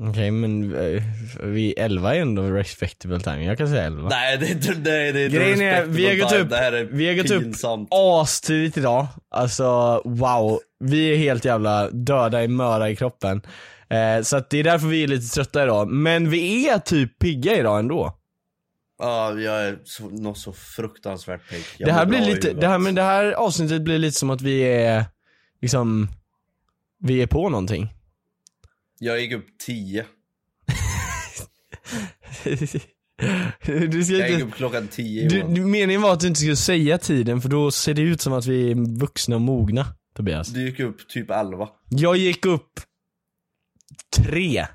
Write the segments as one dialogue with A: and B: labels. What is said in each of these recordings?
A: Okej men eh, vi 11 är ändå respectable timing, jag kan säga 11.
B: Nej det är inte, nej, det är inte
A: Grejen är, vi har gått upp, vi har gått upp astidigt idag. Alltså wow, vi är helt jävla döda i möra i kroppen. Eh, så att det är därför vi är lite trötta idag. Men vi är typ pigga idag ändå.
B: Ja, jag är så, något så fruktansvärt pigg.
A: Det här blir lite, det här, men det här avsnittet blir lite som att vi är, liksom, vi är på någonting.
B: Jag gick upp 10.
A: du ska
B: Jag gick
A: inte,
B: upp klockan 10
A: du, du, meningen var att du inte skulle säga tiden för då ser det ut som att vi är vuxna och mogna, Tobias.
B: Du gick upp typ 11.
A: Jag gick upp tre.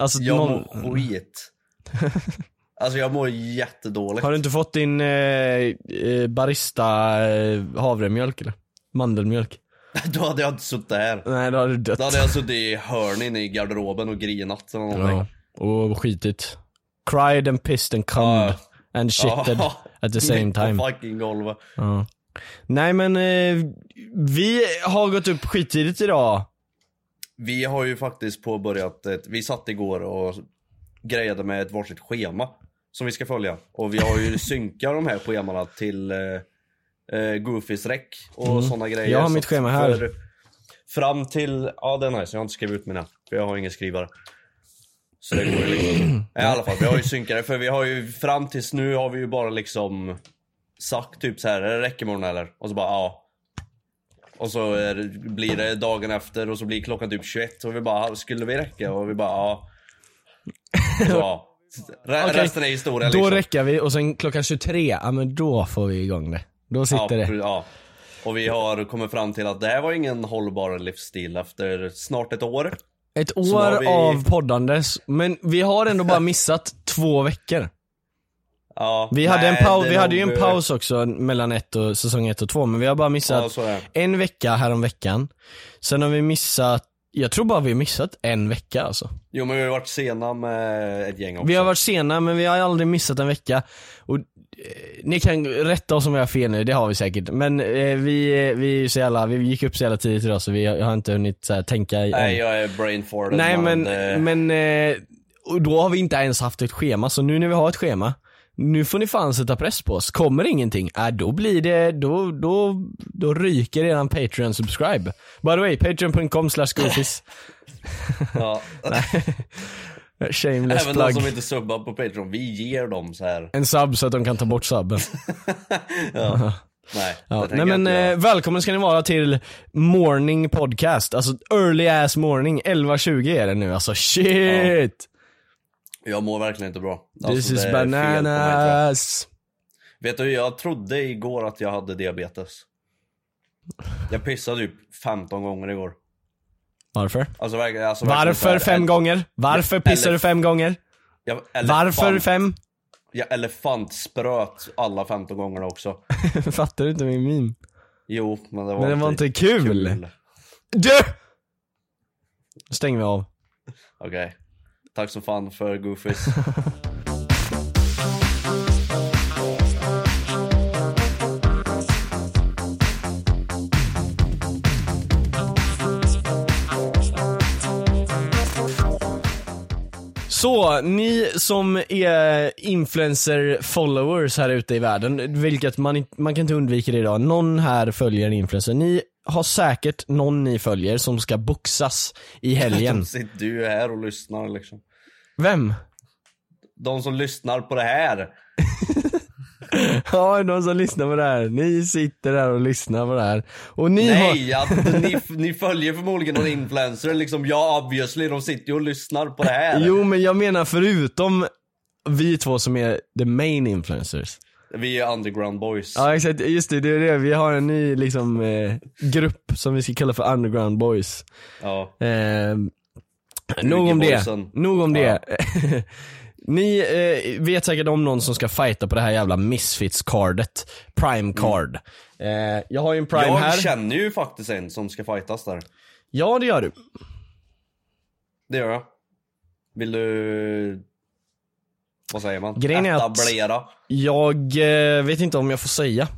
A: Alltså
B: Jag
A: noll.
B: mår skit. Alltså jag mår jättedåligt.
A: Har du inte fått din eh, eh, barista eh, havremjölk eller? Mandelmjölk?
B: Då hade jag inte suttit här.
A: Nej då har du dött.
B: Då hade jag suttit i hörnen i garderoben och grinat eller någonting.
A: Ja, och skitit. Cried and pissed and cummed and shitted at the same
B: på
A: time.
B: fucking golvet.
A: Ja. Nej men eh, vi har gått upp skittidigt idag.
B: Vi har ju faktiskt påbörjat ett, vi satt igår och grejade med ett varsitt schema som vi ska följa. Och vi har ju synkat de här schemana till eh, eh, Goofys räck och
A: Mm.
B: sådana grejer.
A: Jag har mitt schema här.
B: för- Fram till, ja det är nice, jag har inte skrivit ut mina. För jag har ingen skrivare. Så det går ju liksom. I alla fall, vi har ju synkat det. För vi har ju fram tills nu har vi ju bara liksom sagt typ så här, det räcker imorgon eller? Och så bara ja. Och så är det, blir det dagen efter och så blir klockan typ 21 och vi bara, skulle vi räcka? Och vi bara ja. Så, ja. Re-
A: Okej,
B: Resten är historia
A: Då
B: liksom.
A: räcker vi och sen klockan 23, ja men då får vi igång det. Då sitter
B: ja,
A: det.
B: Ja. Och vi har kommit fram till att det här var ingen hållbar livsstil efter snart ett år.
A: Ett år
B: vi-
A: av poddandes, men vi har ändå bara missat två veckor.
B: Ja,
A: Vi hade, en
B: nej,
A: paus, vi hade ju en paus också mellan ett och, säsong ett och två, men vi har bara missat
B: Ja,
A: en vecka härom veckan. Sen har vi missat, jag tror bara vi har missat en vecka alltså.
B: Jo men vi har varit sena med ett gäng också.
A: Vi har varit sena men vi har aldrig missat en vecka. Och, eh, ni kan rätta oss om vi har fel nu, det har vi säkert. Men eh, vi, eh, vi, så jävla, vi gick upp så jävla tidigt idag så vi har, jag har inte hunnit så här, tänka i-
B: Nej jag är brain
A: Nej men,
B: det-
A: men eh, och då har vi inte ens haft ett schema, så nu när vi har ett schema, nu får ni fan sätta press på oss. Kommer ingenting, äh, då blir det, då, då, då ryker redan Patreon subscribe. By the way, patreon.com slash.
B: Ja.
A: Shameless
B: Även de
A: plug.
B: som inte subbar på Patreon, vi ger dem så här.
A: En sub så att de kan ta bort subben.
B: Ja. Nej,
A: Ja, nej men
B: jag
A: eh, välkommen ska ni vara till morning podcast, alltså early ass morning, 11.20 är det nu alltså shit!
B: Jag mår verkligen inte bra.
A: This
B: Alltså,
A: is bananas.
B: Vet du, jag trodde igår att jag hade diabetes. Jag pissade typ 15 gånger igår.
A: Varför?
B: Alltså, alltså,
A: Varför fem gånger? Varför
B: Ja,
A: pissar
B: eller-
A: du fem gånger?
B: Jag,
A: Varför fem?
B: Jag elefantspröt alla 15 gångerna också.
A: Fattar du inte min meme?
B: Jo, men det var,
A: Men det var inte kul. Du! Då stänger vi av.
B: Okej. Tack så fan för Goofies.
A: Så, ni som är influencer followers här ute i världen, vilket man, man kan inte undvika det idag. Någon här följer en influencer. Ni har säkert någon ni följer som ska boxas i helgen.
B: Du här och lyssnar liksom.
A: Vem?
B: De som lyssnar på det här.
A: Ja, de som lyssnar på det här. Ni sitter där och lyssnar på det här. Och ni har...
B: Nej, att ni, ni följer förmodligen någon influencer liksom. Ja, obviously, de sitter ju och lyssnar på det här.
A: Jo men jag menar förutom vi två som är the main influencers.
B: Vi är underground boys.
A: Ja exakt, just det, det är det. Vi har en ny liksom eh, grupp som vi ska kalla för underground boys.
B: Ja.
A: Eh, nog om det, nog om det. Ni eh, vet säkert om någon som ska fighta på det här jävla misfits-cardet. Prime card. Eh, jag har ju en prime
B: jag
A: här.
B: känner ju faktiskt en som ska fightas där.
A: Ja det gör du.
B: Det gör jag. Vill du... Vad säger man?
A: Grejen är att-
B: etablera.
A: Jag eh, vet inte om jag får säga.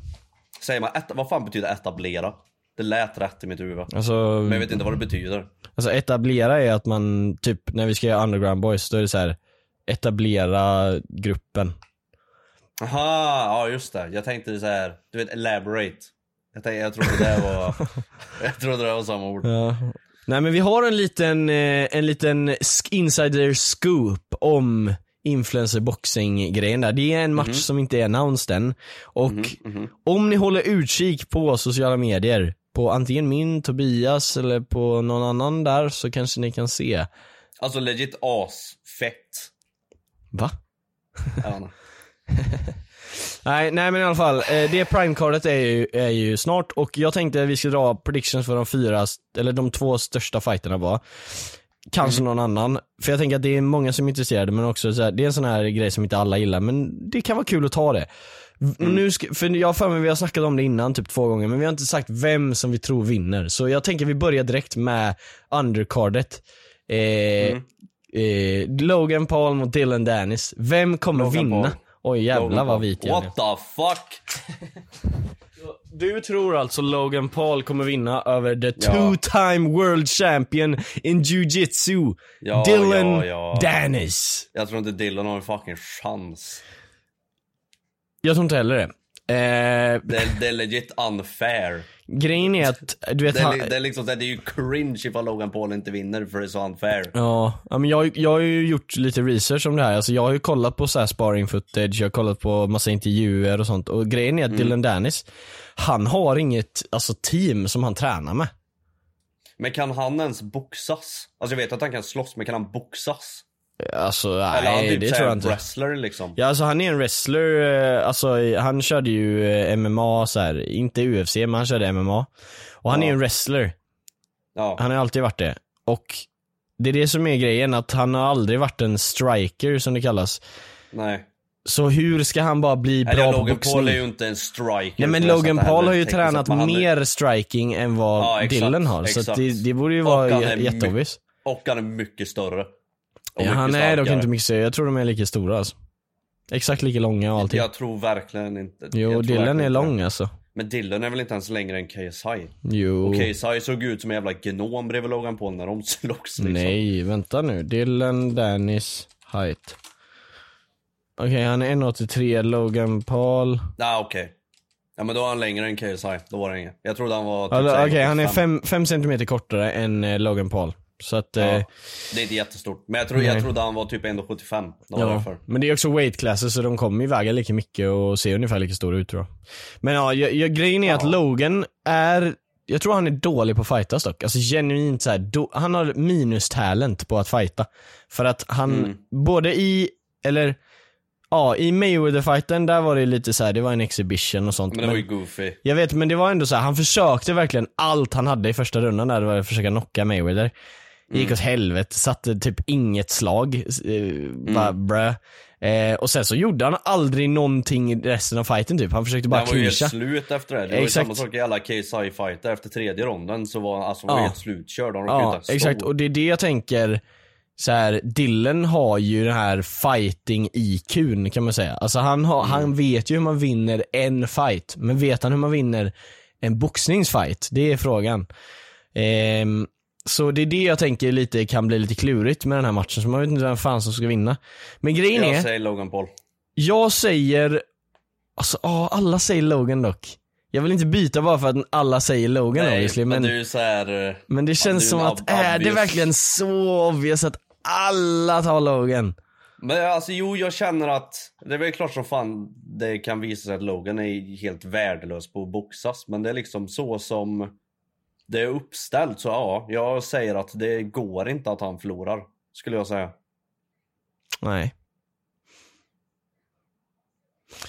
B: Säger man et... Vad fan betyder etablera? Det lät rätt i mitt huvud.
A: Alltså,
B: Men jag vet inte vad det betyder.
A: Alltså etablera är att man, typ när vi ska göra underground boys, då är det så här etablera gruppen.
B: Aha, ja just det. Jag tänkte så här, du vet elaborate. Jag, tänkte, jag trodde det var, jag trodde det var samma ord.
A: Ja. Nej men vi har en liten, eh, en liten insider scoop om influencer boxing grejen där. Det är en match som inte är announced än. Och om ni håller utkik på sociala medier, på antingen min, Tobias eller på någon annan där så kanske ni kan se.
B: Alltså legit as fett.
A: Va? Nej, nej men i alla fall, eh, det primecardet är ju, är ju snart och jag tänkte att vi ska dra predictions för de fyra, eller de två största fighterna bara. Kanske någon annan, för jag tänker att det är många som är intresserade men också så här, det är en sån här grej som inte alla gillar men det kan vara kul att ta det. V- Nu ska, för jag har för mig vi har snackat om det innan typ två gånger men vi har inte sagt vem som vi tror vinner. Så jag tänker vi börjar direkt med undercardet. Eh, eh, Logan Paul mot Dylan Dennis. Vem kommer
B: Logan
A: vinna?
B: Paul.
A: Oj jävlar vad vit jag.
B: What the fuck?
A: Du tror alltså Logan Paul kommer vinna över the
B: Ja.
A: two-time world champion in jujitsu,
B: Ja,
A: Dylan
B: ja, ja.
A: Dennis.
B: Jag tror inte Dylan har en fucking chans.
A: Jag tror inte heller det. Eh,
B: Det är, det är legit unfair.
A: grejen är att, du vet
B: Det
A: han,
B: det är liksom så här, det är ju cringe ifall Logan Paul inte vinner för det är så unfair.
A: Ja, ja, men jag, jag har ju gjort lite research om det här. Alltså jag har ju kollat på så här sparring footage, jag har kollat på massa intervjuer och sånt. Och grejen är att Dylan Dennis, han har inget alltså, team som han tränar med.
B: Men kan han ens boxas? Alltså jag vet att han kan slåss, men kan han boxas?
A: Alltså
B: Eller är han
A: nej,
B: typ
A: det
B: så
A: tror jag inte.
B: wrestler liksom?
A: Ja alltså han är en wrestler, eh, alltså han körde ju eh, MMA så här, inte UFC men han körde MMA. Och han
B: Ja.
A: är en wrestler,
B: Ja.
A: han har alltid varit det. Och det är det som är grejen, att han har aldrig varit en striker som det kallas.
B: Nej.
A: Så hur ska han bara bli bra
B: Eller
A: på
B: Logan
A: boxning?
B: Paul är ju inte en striker.
A: Nej men Logan Paul har ju tränat
B: han är-
A: mer striking än vad
B: Ja, exakt,
A: Dylan har. Så
B: exakt.
A: det, det borde ju
B: Och
A: vara jätteobvious.
B: Och han är mycket större.
A: Ja, han är dock inte mycket större, jag tror de är lika stora alltså. Exakt lika långa och allting.
B: Jag tror verkligen inte.
A: Jo, Dylan är
B: inte
A: lång
B: det.
A: alltså.
B: Men Dylan är väl inte ens längre än KSI?
A: Jo.
B: Och KSI såg ut som en jävla gnom bredvid Logan Paul när de slogs liksom.
A: Nej, vänta nu. Dylan Dennis height. Okej, han är 1,83. Logan Paul.
B: Nej okej. Ja men då är han längre än KSI. Då var det inget. Jag trodde han var typ
A: Alltså, Okej, han är
B: 85.
A: 5 centimeter kortare än eh, Logan Paul. Så att, eh,
B: Ja, det är inte jättestort. Men jag, tror, jag trodde han var typ 1,75. Det var
A: ja. Men det är också weight classes så de kommer ju väga lika mycket och se ungefär lika stora ut tror jag. Men ja, jag, jag, grejen är att
B: Ja.
A: Logan är, jag tror han är dålig på fightas dock. Alltså genuint så här, do, han har minus talent på att fighta. För att han,
B: Mm.
A: både i, eller Ja, i Mayweather-fighten där var det lite så här, det var en exhibition och sånt.
B: Men det var ju goofy.
A: Jag vet, men det var ändå så här, han försökte verkligen allt han hade i första rundan där, det var att försöka knocka Mayweather. Gick åt helvete, satte typ inget slag, eh, bara brö. Eh, och sen så gjorde han aldrig någonting i resten av fighten typ, han försökte bara
B: Han var ju helt
A: clincha.
B: slut efter det. Det var ju
A: Exakt.
B: samma sak i alla KSI fighter efter tredje ronden så var alltså, han var
A: Ja.
B: helt slutkörd. Han
A: Ja, exakt. Och det är det jag tänker, så här, Dylan har ju den här fighting IQn kan man säga. Alltså han, har,
B: Mm.
A: han vet ju hur man vinner en fight, men vet han hur man vinner en boxningsfight? Det är frågan. Ehm, så det är det jag tänker lite kan bli lite klurigt med den här matchen, så man vet inte vem fan som ska vinna. Men grejen är,
B: Jag säger Logan Paul.
A: jag säger, alltså ja, alla säger Logan dock. Jag vill inte byta bara för att alla säger Logan obviously,
B: men,
A: men,
B: du är så här. eh,
A: men det känns som att, är det verkligen så obvious att alla tar Logan?
B: Men alltså jo, jag känner att det är väl klart som fan det kan visa sig att Logan är helt värdelös på att boxas. Men det är liksom så som det är uppställt så ja, jag säger att det går inte att han förlorar. Skulle jag säga.
A: Nej.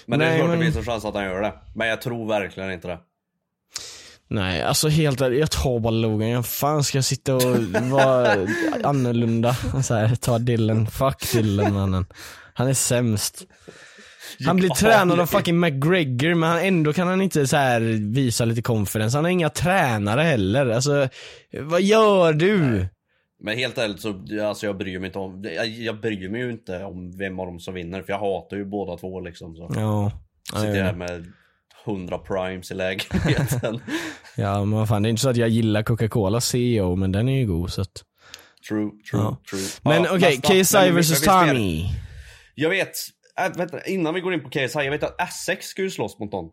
B: Men det är
A: Nej,
B: klart
A: men-
B: det finns en chans att han gör det. Men jag tror verkligen inte det.
A: Nej, alltså helt ärligt, jag tar bara Logan. Jag fan ska jag sitta och vara annorlunda? Så här, ta Dylan. Fuck Dylan mannen. Han är sämst. Han blir tränad av fucking McGregor men han, ändå kan han inte så här visa lite confidence. Han har inga tränare heller. Alltså, vad gör du?
B: Men helt ärligt så, alltså jag bryr mig inte om, jag, jag bryr mig ju inte om vem av dem som vinner. För jag hatar ju båda två liksom. Så.
A: Ja.
B: Sitter
A: Ja,
B: jag här med 100 primes i lägenheten.
A: ja men vad fan, det är inte så att jag gillar Coca-Cola CEO men den är ju god så att.
B: True, true,
A: Ja.
B: true.
A: Men
B: Ja,
A: okej.
B: Men-
A: KSI vs Tommy.
B: Jag vet, äh, vänta, innan vi går in på KSI, jag vet att Essex ska ju slåss mot någon.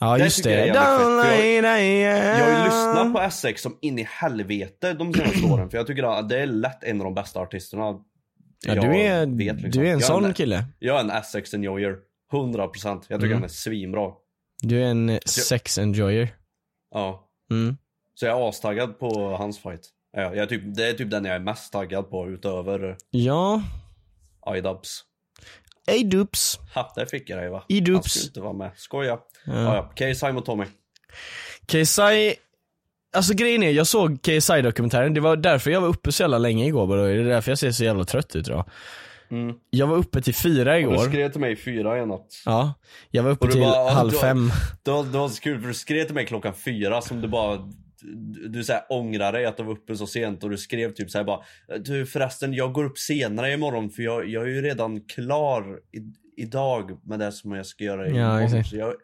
A: Ja
B: Det
A: just det.
B: jag jag-
A: Jag
B: har ju lyssnat på Essex som in i helvete de senaste åren, för jag tycker att det är lätt en av de bästa artisterna
A: Ja, du, är,
B: vet, liksom.
A: du är en
B: jag
A: sån
B: är
A: kille.
B: Jag är en Essex enjoyer, 100%. Jag tycker
A: Mm.
B: han är svinbra.
A: Du är en sex enjoyer.
B: Ja.
A: Mm.
B: Så jag är astaggad på hans fight. Ja, jag typ, det är typ den jag är mest taggad på utöver
A: Ja,
B: iDubbbz.
A: Ej dups.
B: Ha, där fick jag dig va?
A: I dubs.
B: Han skulle inte vara med. Skoja.
A: Ja.
B: Ja, ja. KSI mot Tommy.
A: KSI, alltså grejen är, jag såg KSI-dokumentären, det var därför jag var uppe så jävla länge igår bara, det är därför jag ser så jävla trött ut idag.
B: Mm.
A: Jag var uppe till fyra
B: Och
A: igår.
B: du skrev till mig fyra i natt.
A: Ja, jag var uppe
B: Och
A: till
B: bara,
A: halv
B: du-
A: fem.
B: Det var, det var så kul för du skrev till mig klockan fyra som du bara Du, så här ångrar dig att du var uppe så sent och du skrev typ så här bara Du förresten jag går upp senare imorgon för jag, jag är ju redan klar i, idag med det som jag ska göra imorgon.
A: exakt.
B: så jag,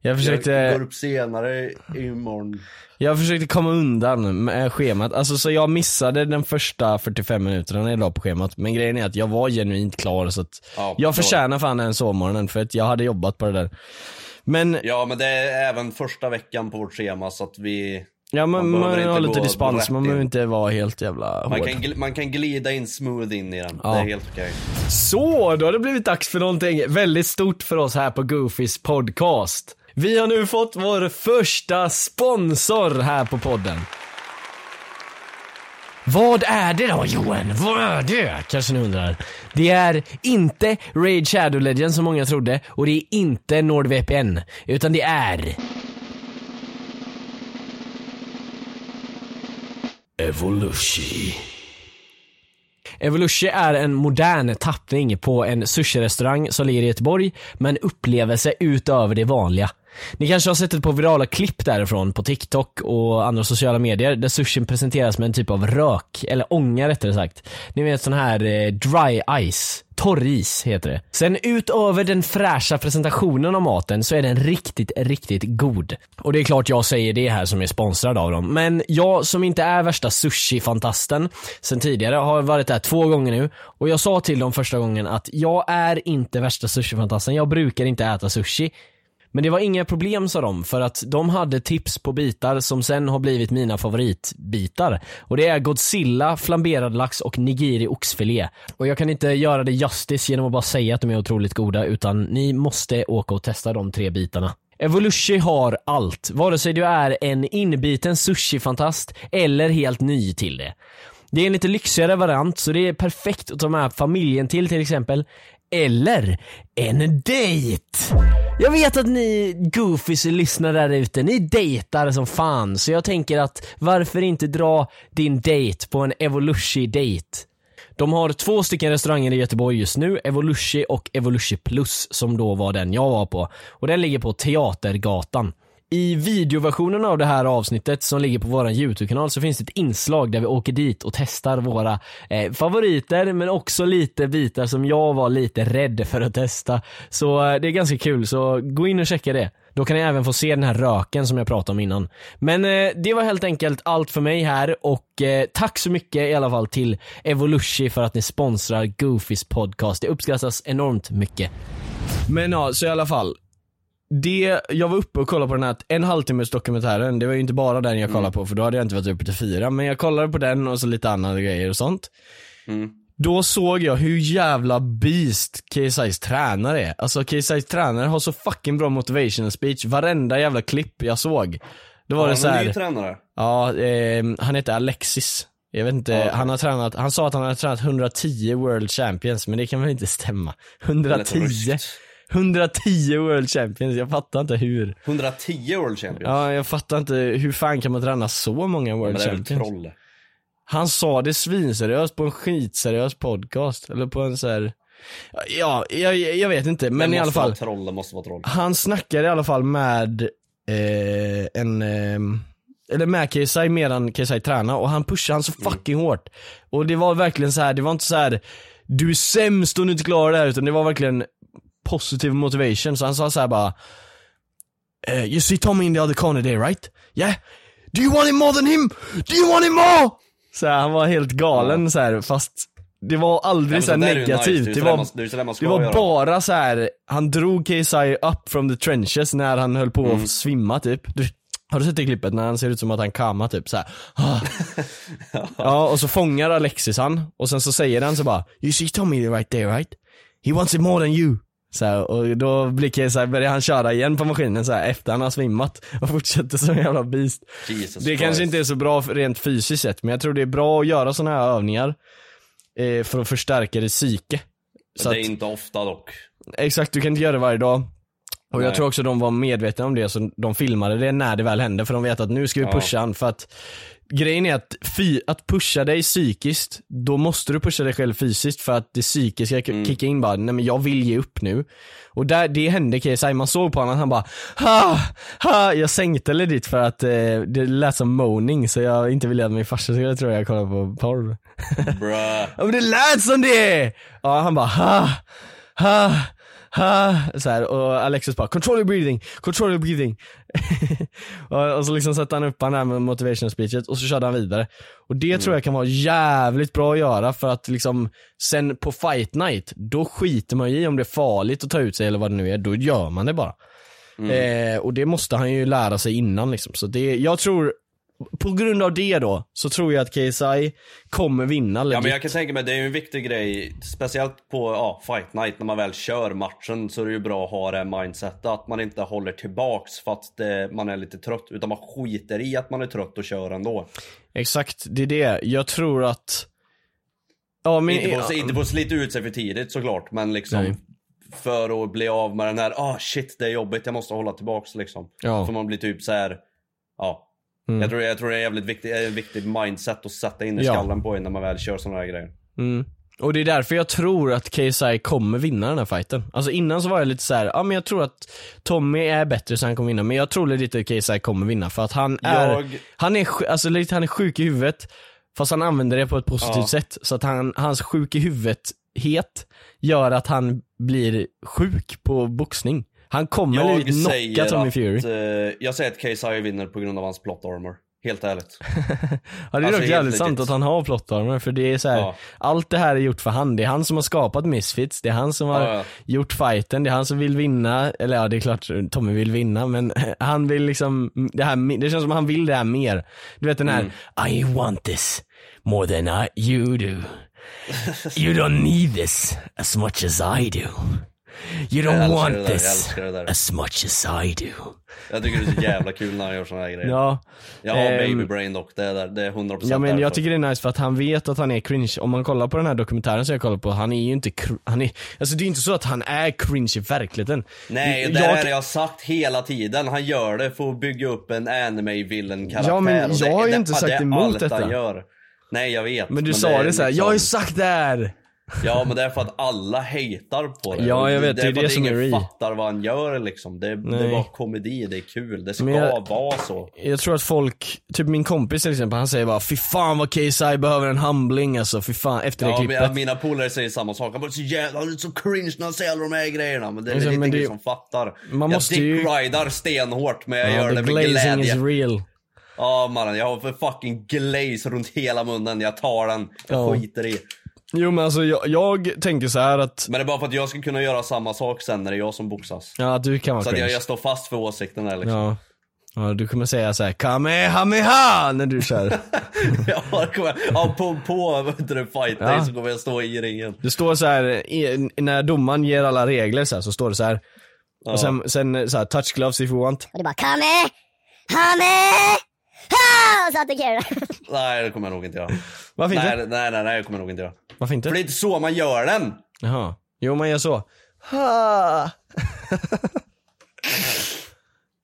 A: Jag försökte,
B: jag går upp senare imorgon.
A: Jag försökte komma undan med schemat, alltså så jag missade den första 45 minuterna jag la på schemat, men grejen är att jag var genuint klar så att
B: Ja,
A: jag förtjänar fan den sovmorgonen för att jag hade jobbat på det där. Men,
B: Ja men det är även första veckan på vårt schema så att vi
A: ja men
B: man
A: man, har lite dispens, man behöver inte vara helt jävla
B: man
A: hård.
B: kan, gl- man kan glida in smooth in i den,
A: Ja.
B: det är helt okej
A: Så, då har det blivit dags för någonting väldigt stort för oss här på Goofys podcast. Vi har nu fått vår första sponsor här på podden. Vad är det då Johan? Vad är det? Kanske ni undrar. Det är inte Raid Shadow Legends som många trodde och det är inte NordVPN. Utan det är... Evolution. Evolution är en modern tappning på en sushi-restaurang som ligger i Göteborg med en upplevelse utöver det vanliga. Ni kanske har sett ett par virala klipp därifrån på TikTok och andra sociala medier där sushin presenteras med en typ av rök, eller ånga rättare sagt. Ni vet sån här eh, dry ice, torris heter det. Sen utöver den fräscha presentationen av maten så är den riktigt, riktigt god. Och det är klart jag säger det här som är sponsrad av dem. Men jag som inte är värsta sushi-fantasten sen tidigare har varit där två gånger nu och jag sa till dem första gången att jag är inte värsta sushi-fantasten, jag brukar inte äta sushi. Men det var inga problem sa de, för att de hade tips på bitar som sen har blivit mina favoritbitar. Och det är Godzilla, flamberad lax och nigiri oxfilé. Och jag kan inte göra det justice genom att bara säga att de är otroligt goda, utan ni måste åka och testa de tre bitarna. Evolution har allt, vare sig du är en inbiten sushi-fantast eller helt ny till det. Det är en lite lyxigare variant så det är perfekt att ta med familjen till till exempel eller en dejt. Jag vet att ni goofies lyssnar där ute, ni dejtar som fan, så jag tänker att varför inte dra din dejt på en Evolushi-dejt? De har två stycken restauranger i Göteborg just nu, Evolushi och Evolushi plus som då var den jag var på. Och den ligger på Teatergatan. I videoversionen av det här avsnittet som ligger på vår YouTube-kanal så finns det ett inslag där vi åker dit och testar våra eh, favoriter men också lite bitar som jag var lite rädd för att testa. Så eh, det är ganska kul, så gå in och checka det. Då kan ni även få se den här röken som jag pratade om innan. Men eh, det var helt enkelt allt för mig här och eh, tack så mycket i alla fall till Evolushi för att ni sponsrar Goofys podcast. Det uppskattas enormt mycket. Men ja, så i alla fall det, jag var uppe och kollade på den här en halvtimmes dokumentären, det var ju inte bara den jag kollade på för då hade jag inte varit uppe till fyra, men jag kollade på den och så lite andra grejer och sånt.
B: Mm.
A: Då såg jag hur jävla beast KSI's tränare är. Alltså KSI's tränare har så fucking bra motivational speech, varenda jävla klipp jag såg. Då var
B: Ja,
A: det så här.
B: tränare.
A: Ja, eh, han heter Alexis. Jag vet inte,
B: Ja,
A: han har tränat, han sa att han har tränat 110 World Champions, men det kan väl inte stämma?
B: Det lät
A: 110?
B: Ryskt.
A: 110 World Champions, jag fattar inte hur.
B: 110 World Champions.
A: Ja, jag fattar inte, hur fan kan man träna så många
B: men
A: World
B: det är
A: Champions?
B: troll.
A: Han sa det svinseriöst på en skitseriös podcast, eller på en så här. Ja, jag, jag vet inte, men
B: det
A: i alla
B: måste
A: fall.
B: Vara troll, det måste vara troll.
A: Han snackade i alla fall med eh, en, eh, eller med KSI medan KSI tränade och han pushade han så fucking hårt. Och det var verkligen så här, det var inte så här du är sämst och du inte klarar det här utan det var verkligen positiv motivation. Så han sa så här bara eh, You see Tommy in the other corner there right? Yeah? Do you want him more than him? Do you want him more? Så här, han var helt galen så här, fast det var aldrig så
B: där är ju
A: negativt.
B: nice. Det
A: det
B: så
A: var
B: det så man ska
A: det var bara så här. han drog KSI up from the trenches när han höll på
B: Mm.
A: att svimma typ. Du, har du sett det klippet när han ser ut som att han kammar typ så här. Ah. ja och så fångar Alexis han och sen så säger han så bara You see Tommy right there right? He wants it more than you. Så här, och då blir KSI, börjar han köra igen på maskinen så här, efter han har svimmat och fortsätter som en jävla beast.
B: Jesus
A: Det
B: Christ.
A: kanske inte är så bra rent fysiskt sett, men jag tror det är bra att göra sådana här övningar eh, för att förstärka det psyke. Så
B: Det är
A: att-
B: inte ofta dock.
A: Exakt, du kan inte göra det varje dag. Och jag
B: Nej.
A: tror också de var medvetna om det, så de filmade det när det väl hände, för de vet att nu ska vi
B: Ja.
A: pusha han för att Grejen är att, fy, att pusha dig psykiskt, då måste du pusha dig själv fysiskt för att det psykiska ska
B: Mm.
A: kicka in bara, nej men jag vill ge upp nu. Och där, det hände KSI, man såg på honom, han bara ha, ha, jag sänkte legit för att eh, det lät som moaning så jag inte ville att min farsa skulle tro jag kollade på porr.
B: Bruh.
A: Ja men det lät som det! Ja han bara ha, ha, ha, så här, och Alexis bara control your breathing, control your breathing. och, och så liksom satte han upp han där med motivation speechet och så körde han vidare. Och det tror jag kan vara jävligt bra att göra för att liksom sen på fight night, då skiter man ju i om det är farligt att ta ut sig eller vad det nu är, då gör man det bara. Eh, och det måste han ju lära sig innan liksom. Så det, jag tror, på grund av det då, så tror jag att KSI kommer vinna
B: Ja
A: legit.
B: men jag kan tänka mig, det är ju en viktig grej, speciellt på ja, fight night när man väl kör matchen så är det ju bra att ha det mindsetet att man inte håller tillbaks för att det, man är lite trött utan man skiter i att man är trött och kör ändå.
A: Exakt, det är det. Jag tror att... Ja men...
B: Inte på, inte på att slita ut sig för tidigt såklart men liksom
A: Nej.
B: för att bli av med den här, ah shit det är jobbigt, jag måste hålla tillbaks liksom.
A: Ja.
B: För man blir typ så här. ja.
A: Mm.
B: Jag, tror, jag tror det är jävligt viktigt, ett viktigt mindset att sätta in i
A: Ja.
B: skallen på en när man väl kör sådana här grejer.
A: Mm. Och det är därför jag tror att KSI kommer vinna den här fighten. Alltså innan så var jag lite så här, ja men jag tror att Tommy är bättre så han kommer vinna, men jag tror lite att KSI kommer vinna för att han är,
B: Jag-
A: han är, alltså lite, han är sjuk i huvudet, fast han använder det på ett positivt
B: Ja.
A: sätt. Så att han, hans sjuk i huvudet-het gör att han blir sjuk på boxning. Han kommer lite knocka Tommy
B: att,
A: Fury.
B: eh, jag säger att KSI vinner på grund av hans plot armor. Helt ärligt.
A: Ja det är
B: Alltså,
A: dock jävligt sant att han har plottarmar för det är så här,
B: Ja.
A: allt det här är gjort för han. Det är han som har skapat Misfits, det är han som har
B: Ja, ja.
A: gjort fighten, det är han som vill vinna, eller ja det är klart Tommy vill vinna men han vill liksom, det, här, det känns som han vill det här mer. Du vet den här,
B: Mm.
A: I want this more than I, you do. You don't need this as much as I do. You don't want
B: det
A: this
B: det
A: as much as I do.
B: Jag tycker det är så jävla kul när han gör såna här grejer.
A: Ja.
B: Jag har
A: Ehm,
B: baby brain dock, det är, där, det är 100%
A: Ja men jag tycker det är nice för att han vet att han är cringe. Om man kollar på den här dokumentären som jag kollar på, han är ju inte han är, alltså det är inte så att han är cringe i verkligheten.
B: Nej, det
A: jag,
B: är det jag har sagt hela tiden. Han gör det för att bygga upp en anime-villain karaktär.
A: Ja, men
B: det,
A: jag har ju
B: det,
A: inte
B: det,
A: sagt
B: det
A: emot detta.
B: Gör. Nej, jag vet.
A: Men du sa det, så här,
B: liksom-
A: jag har ju sagt det här!
B: Ja, men det är för att alla hatar på det.
A: Ja, jag vet, det är det
B: att
A: som är
B: ingen fattar vad han gör liksom. Det, det är bara komedi, det är kul. Det ska
A: jag-
B: vara så.
A: Jag tror att folk, typ min kompis till exempel, han säger bara Fy fan vad KSI behöver en humbling alltså, fy fan, efter det
B: Ja,
A: klippet.
B: men, mina polare säger samma sak. Han bara så jävla, han är så cringe när han säger alla de här grejerna. Men det är
A: Alltså,
B: lite ingen
A: det-
B: som fattar.
A: Man måste
B: jag
A: ju-
B: dickridar stenhårt men jag
A: ja,
B: gör
A: the
B: det med
A: glazing is
B: glädje.
A: real.
B: Ja mannen, jag har för fucking glaze runt hela munnen. Jag tar den. Jag
A: Ja.
B: skiter i.
A: Jo men alltså jag, jag tänker så här att,
B: Men det är bara för att jag ska kunna göra samma sak sen när det är jag som boxas.
A: ja du kan vara
B: Så att jag, jag står fast för åsikten där liksom.
A: Ja. Ja, du kommer säga såhär Kamehameha när du kör.
B: Ja, kommer- ja på, på heter det, fight day
A: Ja.
B: så kommer jag stå i ringen.
A: Det står så här i, när domaren ger alla regler så, här, så står det så här. Och sen, sen så här, touch gloves if you want.
C: Och det bara Kame! Hame! Ha! Och så attackerar du.
B: Nej det kommer jag nog inte göra.
A: Varför inte?
B: Nej, nej, nej, nej, det kommer jag nog inte göra.
A: Varför inte?
B: För det är inte så man gör den.
A: Jaha. Jo man gör så. Ha!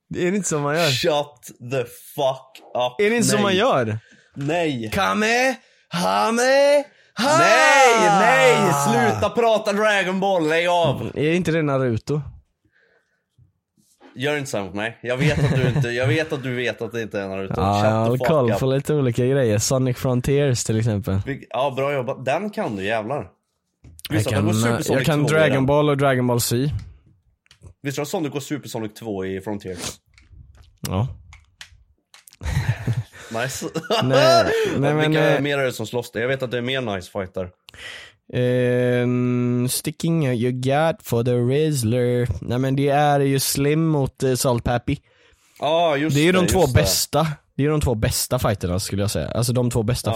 A: det är inte så man gör.
B: Shut the fuck up.
A: Är det inte så man gör?
B: Nej.
A: Kamehame! Ha!
B: Nej, nej! Sluta prata Dragon Ball, lägg av!
A: Är inte det Naruto?
B: Gör inte så mot mig. Jag vet att du inte, jag vet att du vet att det inte är Naruto.
A: Ja, jag har koll på lite olika grejer. Sonic Frontiers till exempel.
B: Ja, bra jobbat. Den kan du jävlar.
A: Jag
B: Visst att det
A: kan,
B: går
A: eh, jag kan
B: 2 i
A: Dragon? Ball och Dragon Ball Z.
B: Visst har Sonic och Supersonic 2 i Frontiers?
A: Ja.
B: Nice.
A: Nej, nej, men,
B: Vilka
A: eh,
B: mer är det som slåss? Jag vet att det är mer nice fighter.
A: Ehm, sticking out your gut for the Rizzler. Nej men det är ju Slim mot uh, Salt Pappy.
B: Ja, just
A: Det är ju de
B: just
A: två
B: det.
A: bästa. Det är ju de två bästa fighterna skulle jag säga. Alltså de två bästa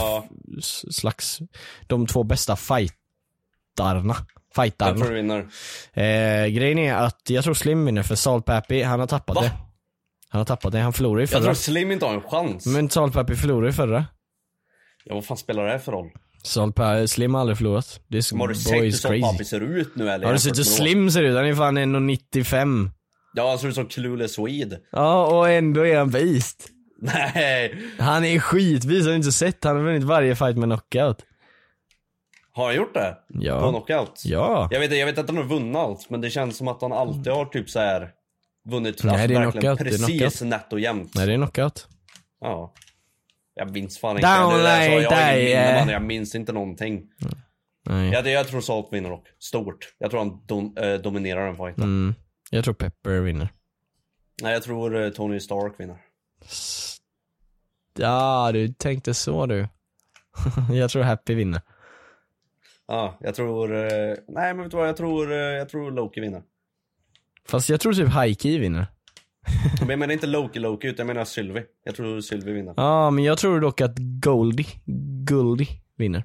A: s- slags, de två bästa fightarna.
B: Jag
A: Fightarna.
B: tror du vinner.
A: Eh, grejen är att jag tror Slim vinner för Salt Pappy, han har tappat
B: Va?
A: det. Han har tappat det, han förlorade i
B: Jag
A: förra.
B: tror Slim inte har en chans.
A: Men Salt Pappy förlorade i förra.
B: Ja, vad fan spelar det här för roll?
A: Salt Pappy, Slim har aldrig förlorat. Det är
B: har du sett hur. Papi ser ut nu eller?
A: Har du sett hur? Slim ser ut? Han är fan 1,95.
B: Ja, han ser ut som Clueless Swede.
A: Ja, och ändå är han beast.
B: Nej.
A: Han är skitvis, har du inte sett? Han har vunnit varje fight med knockout.
B: Har han gjort det?
A: Ja.
B: På knockout?
A: Ja.
B: Jag vet, jag vet att han har vunnit allt, men det känns som att han alltid har typ så här vunnit
A: Nej, det är knockout, det är
B: precis
A: knockout.
B: nätt och jämnt.
A: Nej, det är knockout.
B: Ja. Jag minns fan inte.
A: Down
B: Det där, så
A: like
B: jag har ingen
A: that,
B: minne, man. Jag minns inte någonting.
A: Nej.
B: Jag, jag tror Salt vinner dock. Stort. Jag tror han dom, eh, dominerar den fighten.
A: Mm. Jag tror Pepper vinner.
B: Nej, jag tror eh, Tony Stark vinner.
A: Ja, du tänkte så du. jag tror Happy vinner.
B: Ja, jag tror... Eh, nej, men vet du vad? Jag tror, eh, jag tror Loki vinner.
A: Fast jag tror typ Haiki vinner.
B: Men jag menar inte Loki Loki, utan jag menar Sylvie. Jag tror Sylvie vinner.
A: Ja, men jag tror dock att Goldie, Goldie vinner.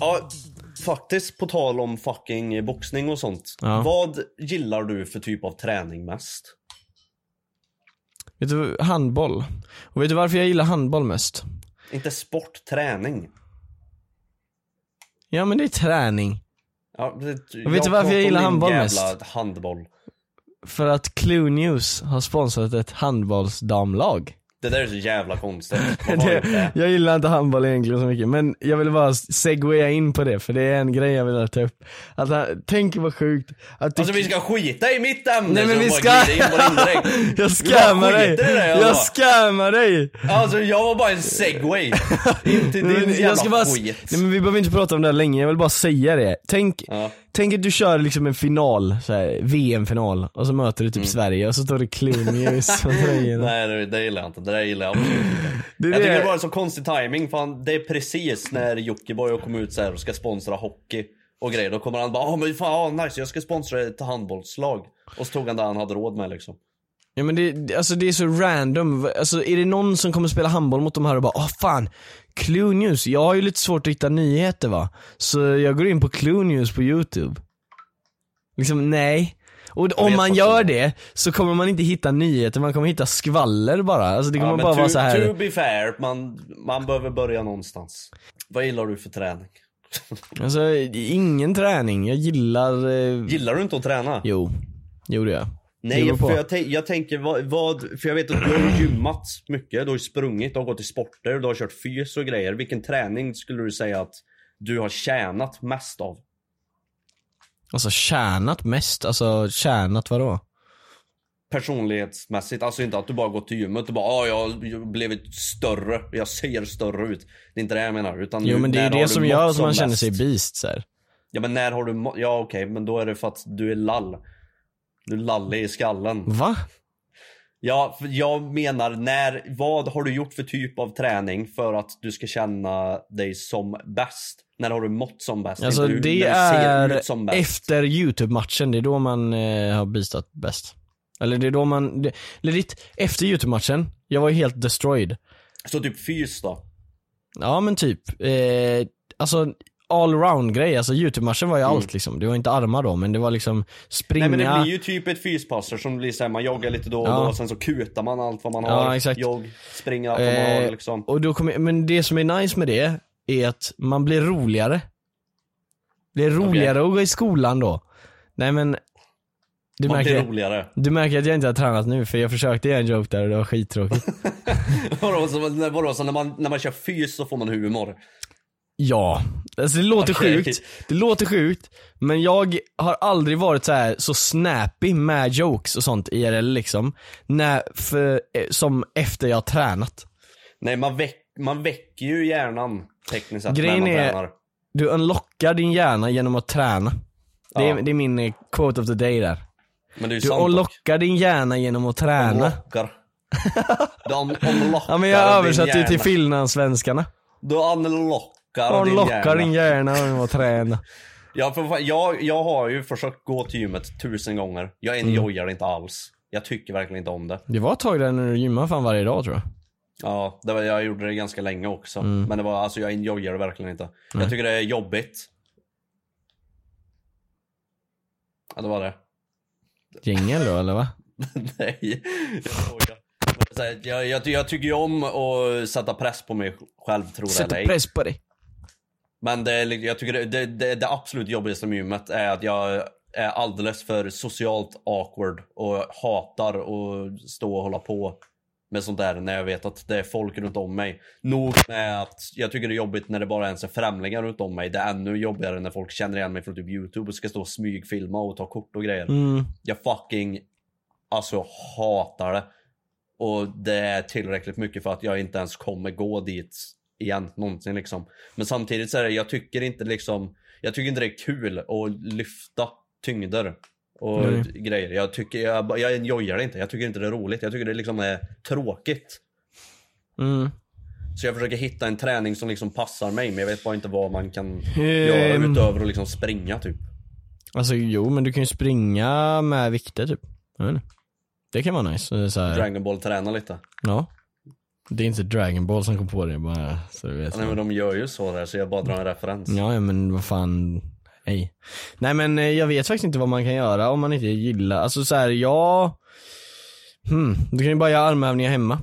B: Ja, faktiskt på tal om fucking boxning och sånt.
A: Ja.
B: Vad gillar du för typ av träning mest?
A: Vet du, handboll. Och vet du varför jag gillar handboll mest?
B: Inte sport, träning.
A: Ja men det är träning.
B: Ja, det,
A: Och vet du varför jag gillar handboll mest?
B: jävla handboll.
A: För att Clue News har sponsrat ett handbollsdamlag.
B: Det där är så jävla konstigt. Du det?
A: jag gillar inte handboll egentligen så mycket, men jag vill bara segwaya in på det, för det är en grej jag vill ta upp. Att, han- tänk vad sjukt. Att
B: Alltså vi ska skita i mitt ämne
A: Nej men vi ska... jag
B: bara
A: dig!
B: det,
A: Jag scammar dig!
B: Alltså jag var bara en segway. In till din jävla
A: jag ska bara,
B: skit.
A: nej men vi behöver inte prata om det här länge, jag vill bara säga det. Tänk,
B: Ja.
A: Tänk att du kör liksom en final, VM-final, och så möter du typ Sverige och så står det tröjorna.
B: Nej det, det gillar jag inte, det där gillar jag absolut inte.
A: Det
B: Jag tycker
A: det-
B: det var en så konstig timing fan det är precis när Jockiboi kom ut så här och ska sponsra hockey och grejer. Då kommer han bara, ah men fan ah, nice jag ska sponsra ett handbollslag. Och så tog han det han hade råd med liksom.
A: Ja men det, alltså det är så random, alltså är det någon som kommer spela handboll mot de här och bara åh fan, Clue News, jag har ju lite svårt att hitta nyheter va, så jag går in på Clue News på youtube. Liksom nej. Och om man gör det så kommer man inte hitta nyheter, man kommer hitta skvaller bara. Alltså det kommer
B: Ja,
A: bara
B: to,
A: vara så här.
B: to be fair, man, man behöver börja någonstans. Vad gillar du för träning?
A: Alltså ingen träning, jag gillar, eh,
B: Gillar du inte att träna?
A: jo, jo det gör jag.
B: Nej, för jag, tänk- jag tänker vad, vad, för jag vet att du har gymmat mycket, du har sprungit, du har gått i sporter, du har kört fys och grejer. Vilken träning skulle du säga att du har tjänat mest av?
A: Alltså tjänat mest, alltså tjänat vadå?
B: Personlighetsmässigt, alltså inte att du bara gått till gymmet och bara ah, jag har blivit större, jag ser större ut. Det är inte det jag menar. Utan
A: Jo men det är ju det som gör att man känner
B: mest?
A: sig beast så här.
B: Ja men när har du Ja okej, men då är det för att du är lall. Du är lallig i skallen.
A: Va?
B: Ja, jag menar när, vad har du gjort för typ av träning för att du ska känna dig som bäst? När har du mått som bäst?
A: Alltså
B: du-
A: det är
B: ut som bäst.
A: efter YouTube-matchen, det är då man eh, har beastat bäst. Eller det är då man, det, efter YouTube-matchen, jag var ju helt destroyed.
B: Så typ fys då?
A: Ja men typ, eh, alltså allround grej, alltså YouTube-matchen var ju allt liksom. Det var inte armar då, men det var liksom springa.
B: Mm. Nej men det blir ju typ ett fyspasser som blir såhär, man joggar lite då och
A: Ja.
B: då och sen så kutar man allt vad man
A: Ja,
B: har.
A: exakt.
B: Jogg, springa allt vad man
A: Eh,
B: har liksom.
A: Och då kommer, men det som är nice med det, är att man blir roligare. Det är roligare att gå i skolan då. Nej men, du märker,
B: roligare.
A: du märker att jag inte har tränat nu för jag försökte göra en joke där och det var skittråkigt.
B: vadå, så, vadå, så när man, när man kör fys så får man humor?
A: Ja, alltså det låter
B: Okej.
A: sjukt. Det låter sjukt, men jag har aldrig varit så här så snappy med jokes och sånt IRL liksom. När, för, eh, som efter jag har tränat.
B: Nej man, väck, man väcker ju hjärnan tekniskt sett
A: Grejen
B: när man
A: är-
B: tränar.
A: Du unlockar din hjärna genom att träna. Det är,
B: Ja.
A: det är min eh, quote of the day där.
B: Men det är ju
A: Du unlockar din hjärna genom att träna.
B: Unlockar. Du un unlockar
A: Ja men jag översatte ju till finlandssvenskarna.
B: Du unlockar din
A: Unlockar
B: hjärna.
A: din hjärna genom att träna.
B: Ja, för fan, jag, jag har ju försökt gå till gymmet tusen gånger. Jag
A: Mm.
B: enjoyar det inte alls. Jag tycker verkligen inte om det.
A: Det var ett tag där när du gymmade fan varje dag tror jag.
B: Ja, det var, jag gjorde det ganska länge också.
A: Mm.
B: Men det var, alltså jag enjoyar det verkligen inte. Jag tycker det är jobbigt. Ja, det var det.
A: Jingel då eller va?
B: Nej, jag skojar. Jag, jag, jag tycker ju om att sätta press på mig själv, tror jag
A: Sätta press på dig.
B: Men det, är li- jag tycker det, det, det, det absolut jobbigaste med gymmet är att jag är alldeles för socialt awkward och hatar att stå och hålla på med sånt där när jag vet att det är folk runt om mig. Nog med att jag tycker det är jobbigt när det bara ens är främlingar runt om mig. Det är ännu jobbigare när folk känner igen mig från typ youtube och ska stå och smygfilma och ta kort och grejer.
A: Mm.
B: Jag fucking alltså hatar det. Och det är tillräckligt mycket för att jag inte ens kommer gå dit igen någonsin liksom. Men samtidigt så är det, jag tycker inte liksom, jag tycker inte det är kul att lyfta tyngder och
A: Nej.
B: grejer. Jag tycker, jag, jag enjoyar det inte. Jag tycker inte det är roligt. Jag tycker det liksom är tråkigt.
A: Mm.
B: Så jag försöker hitta en träning som liksom passar mig men jag vet bara inte vad man kan
A: Ehm.
B: göra utöver att liksom springa typ.
A: Alltså jo men du kan ju springa med vikter typ. Det kan vara nice. Så här,
B: Dragon Ball träna lite.
A: ja. Det är inte Dragon Ball som kom på det bara så du vet.
B: Nej men de gör ju så där så jag bara drar en referens.
A: Ja, men vad fan. Nej. Nej men eh, jag vet faktiskt inte vad man kan göra om man inte gillar, alltså så här, ja. Hmm, du kan ju bara göra armhävningar hemma.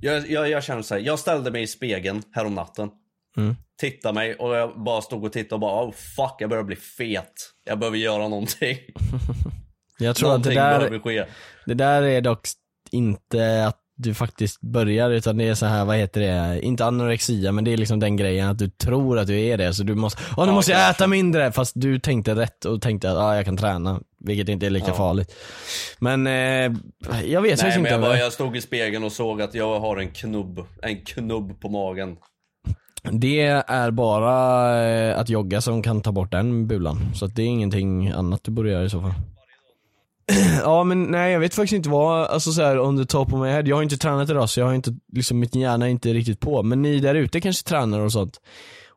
B: Jag, jag, jag känner så här, jag ställde mig i spegeln härom natten.
A: Mm.
B: Tittade mig och jag bara stod och tittade och bara oh fuck jag börjar bli fet. Jag behöver göra någonting.
A: Jag tror att det
B: någonting
A: där, det där är dock inte att du faktiskt börjar utan det är så här, vad heter det, inte anorexia men det är liksom den grejen att du tror att du är det så du måste, ja nu
B: Ja,
A: måste jag äta mindre fast du tänkte rätt och tänkte att ah, jag kan träna. Vilket inte är lika
B: Ja.
A: farligt. Men eh, jag vet
B: Nej men
A: inte.
B: jag, bara, jag stod i spegeln och såg att jag har en knubb, en knubb på magen.
A: Det är bara eh, att jogga som kan ta bort den bulan. Så att det är ingenting annat du borde göra i så fall. ja men nej jag vet faktiskt inte vad, alltså så här on the top of my head. Jag har inte tränat idag så jag har inte, liksom mitt hjärna är inte riktigt på. Men ni där ute kanske tränar och sånt.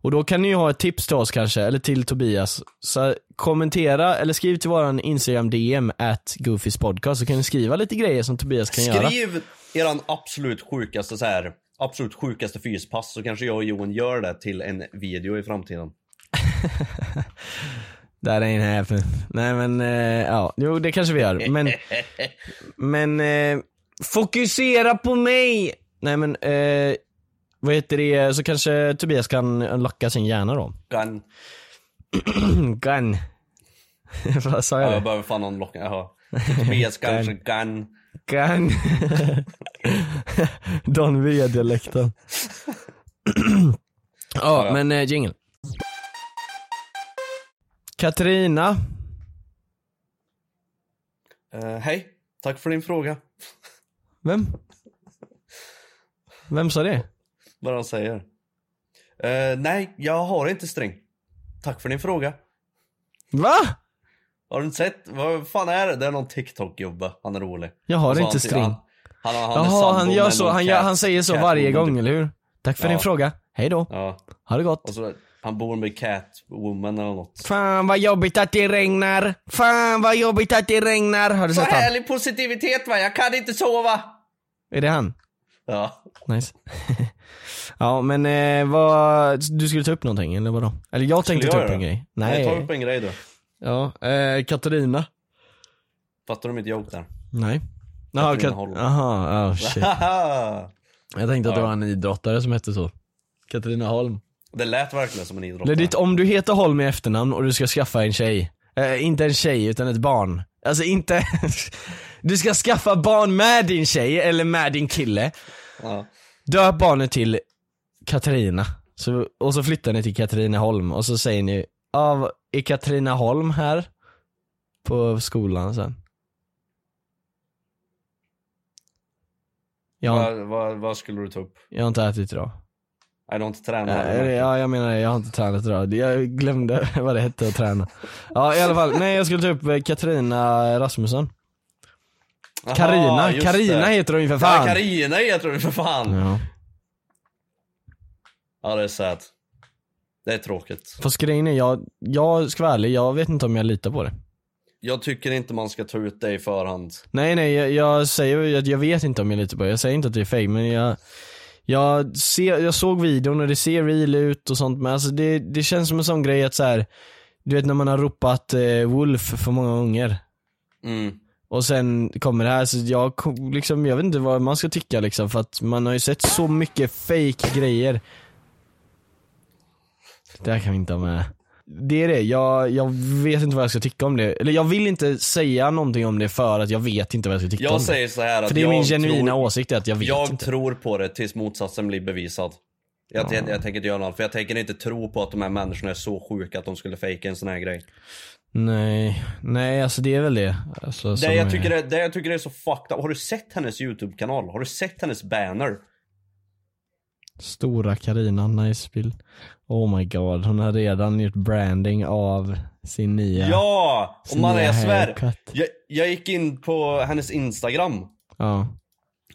A: Och då kan ni ju ha ett tips till oss kanske, eller till Tobias. Så kommentera, eller skriv till våran Instagram DM at Goofys podcast så kan ni skriva lite grejer som Tobias kan göra.
B: Skriv eran absolut sjukaste så här, absolut sjukaste fyspass så kanske jag och Johan gör det till en video i framtiden.
A: That ain't happening. Nej men, eh, ja, jo det kanske vi gör. Men, men eh, fokusera på mig! Nej men, eh, vad heter det, så kanske Tobias kan unlocka sin hjärna då.
B: Gun.
A: Gun. vad sa
B: Ja,
A: jag?
B: jag
A: det?
B: behöver fan unlocka, jaha. Tobias kanske gun.
A: Gun. Don V-dialekten. ja,
B: ja.
A: men eh, jingle. Katarina.
B: Eh, hej, tack för din fråga.
A: Vem? Vem sa det?
B: Vad han säger. Eh, nej, jag har inte string. Tack för din fråga.
A: Va?
B: Har du inte sett? Vad fan är det? Det är någon TikTok-gubbe. Han är rolig.
A: Jag har inte
B: han-
A: string.
B: Han, han, han, är
A: Jaha, han gör så, han,
B: cat-
A: han säger så varje gång, eller hur? Tack för
B: Ja.
A: din fråga. Hej då.
B: Ja,
A: Ha det gott.
B: Han bor med Catwoman eller något.
A: Fan vad jobbigt att det regnar. Fan vad jobbigt att det regnar. Har du
B: Så
A: sett han?
B: härlig positivitet va, jag kan inte sova!
A: Är det han?
B: Ja.
A: Nice. ja men eh, vad, du skulle ta upp någonting eller vadå? Eller jag tänkte
B: jag
A: ta upp en grej.
B: Nej.
A: Nej.
B: Ta upp en grej då.
A: Ja, eh, Katarina.
B: Fattar du mitt joke där?
A: Nej. Jaha, Kat-. Aha, oh shit. Jag tänkte att det var en idrottare som hette så. Katarina Holm.
B: Det lät verkligen som en idrottare.
A: Legit, om du heter Holm i efternamn och du ska skaffa en tjej. Eh, inte en tjej utan ett barn. Alltså inte, du ska skaffa barn med din tjej eller med din kille.
B: Ja.
A: Döp barnet till Katarina. Så, och så flyttar ni till Katrineholm och så säger ni, av är Katarina Holm här? På skolan sen. Har-
B: Vad, vad, vad skulle du ta upp?
A: jag har inte ätit idag.
B: Nej, du har inte tränat?
A: Ja, ja, jag menar jag har inte tränat idag. Jag glömde vad det hette att träna. Ja i alla fall, nej jag skulle ta upp eh, Katarina Rasmusson.
B: Aha,
A: Karina, Karina heter hon ju för
B: Ja,
A: fan.
B: Karina heter du för fan!
A: Ja.
B: Ja, det är sad. Det är tråkigt.
A: Fast grejen är, jag, jag ska vara ärlig, jag vet inte om jag litar på det.
B: Jag tycker inte man ska ta ut det i förhand.
A: Nej nej, jag, jag säger ju att jag vet inte om jag litar på det. Jag säger inte att det är fake men jag jag, ser, jag såg videon och det ser real ut och sånt men alltså det, det känns som en sån grej att så här, Du vet när man har ropat eh, Wolf för många gånger.
B: Mm.
A: och sen kommer det här så jag liksom, jag vet inte vad man ska tycka liksom för att man har ju sett så mycket fake grejer. Det här kan vi inte ha med Det är det, jag, jag vet inte vad jag ska tycka om det. Eller jag vill inte säga någonting om det för att jag vet inte vad jag ska tycka om
B: Jag
A: det.
B: säger så här att
A: För det är
B: jag
A: min genuina
B: tror,
A: åsikt att jag vet
B: Jag
A: inte.
B: tror på det tills motsatsen blir bevisad. Jag, jag, jag tänker inte göra något, för jag tänker inte tro på att de här människorna är så sjuka att de skulle fejka en sån här grej.
A: Nej, nej alltså det är väl det. Alltså,
B: Det jag,
A: är-
B: tycker är, det jag tycker är så fucked up, har du sett hennes YouTube-kanal? Har du sett hennes banner?
A: Stora Karina, nice bild. Oh my god, hon har redan gjort branding av sin nya...
B: Ja! Och man är svär. Jag, jag gick in på hennes Instagram
A: Ja.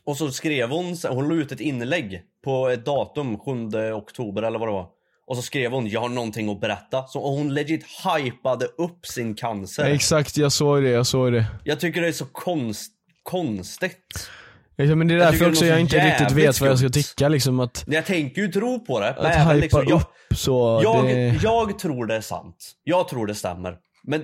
B: och så skrev hon, hon la ut ett inlägg på ett datum, 7 oktober eller vad det var. Och så skrev hon, jag har någonting att berätta. Så och hon legit hypade upp sin cancer.
A: Exakt, jag såg det, jag såg det.
B: Jag tycker det är så konst, konstigt.
A: Ja, men det är
B: Jag
A: därför
B: det
A: också jag inte riktigt vet vad jag ska tycka liksom att,
B: Jag tänker ju tro på det. Men
A: att
B: även
A: hypa
B: liksom, jag,
A: upp så,
B: jag,
A: det...
B: jag tror det är sant. Jag tror det stämmer. Men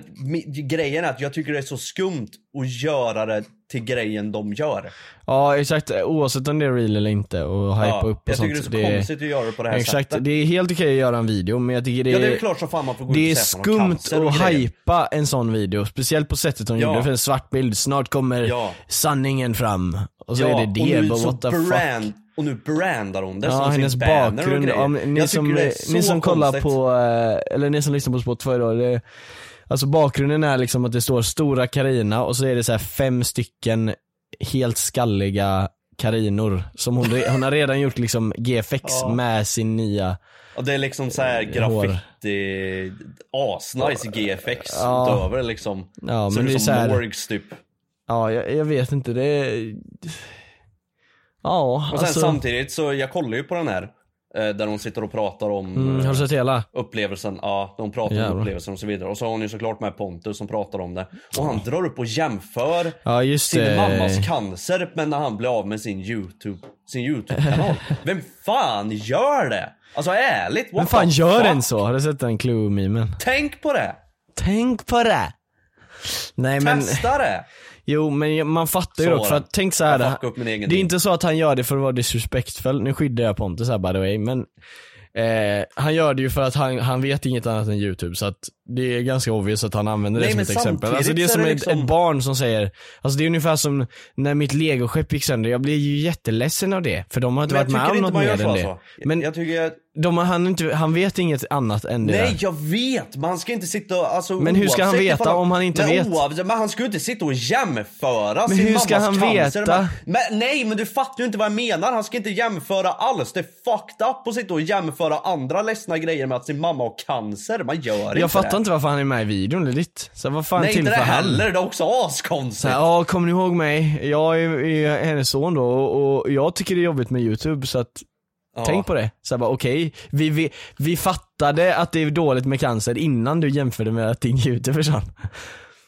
B: grejen är att jag tycker det är så skumt att göra det till grejen de gör.
A: Ja exakt, oavsett om det är real eller inte och hypa
B: Ja,
A: upp och
B: jag
A: sånt.
B: tycker det är så konstigt att göra det på det här
A: Exakt,
B: sättet.
A: det är helt okej att göra en video men jag tycker det
B: ja
A: är,
B: det är klart som fan man får gå
A: det är skumt att hypa en sån video, speciellt på sättet hon
B: Ja.
A: gjorde det för en svart bild, snart kommer
B: Ja.
A: sanningen fram. Och så
B: ja,
A: är det det,
B: och nu, så
A: what the
B: brand, Och nu brandar hon det
A: Ja,
B: som
A: hennes
B: sin och
A: bakgrund.
B: grejer.
A: Ja, men ni, som,
B: så
A: ni som kollar på, eh, eller ni som lyssnar på Spotify då, det, alltså bakgrunden är liksom att det står stora Karina och så är det så här fem stycken helt skalliga Karinor som hon, hon har redan gjort liksom GFX
B: Ja.
A: med sin nya
B: Och det är liksom så här
A: Hår.
B: graffiti, asnice GFX
A: Ja.
B: utöver liksom.
A: Ja men
B: ut
A: det är
B: som
A: så här,
B: Morgs typ.
A: Ja jag, jag vet inte, det är... Ja,
B: Och sen
A: alltså,
B: samtidigt så, jag kollar ju på den här. Eh, där hon sitter och pratar om
A: Mm,
B: eh,
A: har du sett hela?
B: upplevelsen, ja, de pratar
A: Jävlar.
B: om upplevelsen och så vidare. Och så har hon ju såklart med Pontus som pratar om det. Och han drar upp och jämför
A: Ja
B: sin
A: det.
B: mammas cancer men när han blir av med sin YouTube, sin YouTube-kanal. Vem fan gör det? Alltså ärligt, what
A: Men fan gör
B: fuck?
A: en så? Har du sett den Clue-memen?
B: Tänk på det!
A: Tänk på det! Nej men,
B: Testa det!
A: Jo men man fattar ju dock för att tänk så här. Det är
B: tid.
A: inte så att han gör det för att vara disrespectful, nu skyddar jag Pontus här by the way men eh, Han gör det ju för att han, han vet inget annat än youtube så att det är ganska obvious att han använder det
B: Nej,
A: som
B: men
A: ett exempel. Alltså det är som
B: är det liksom-
A: ett barn som säger, alltså det är ungefär som när mitt legoskepp gick sönder, jag blir ju jätteledsen av det. För de har inte
B: Men jag
A: varit med om något mer än det.
B: alltså.
A: Men
B: jag tycker
A: de, har- han, inte, han vet inget annat än det
B: Nej
A: där.
B: jag vet! Man ska inte sitta och, alltså,
A: Men hur ska han veta
B: ifall
A: om han inte
B: men
A: vet?
B: Oavsett, men han ska ju inte sitta och jämföra
A: Men
B: sin
A: hur ska
B: mammas
A: han
B: cancer.
A: veta?
B: Men, men, nej men du fattar ju inte vad jag menar, han ska inte jämföra alls. Det är fucked up att sitta och jämföra andra ledsna grejer med att sin mamma har cancer. Man gör inte
A: Jag fattar
B: det.
A: inte varför han är med i videon legit. Så vad fan
B: Nej inte det
A: tillför han?
B: heller, det är också
A: Så
B: askonstigt.
A: ja, kommer ni ihåg mig? Jag är, är hennes son då och, och jag tycker det är jobbigt med youtube så att
B: Ja.
A: Tänk på det. Så jag bara okej, vi, vi, vi fattade att det är dåligt med cancer innan du jämförde med att din youtube försvann.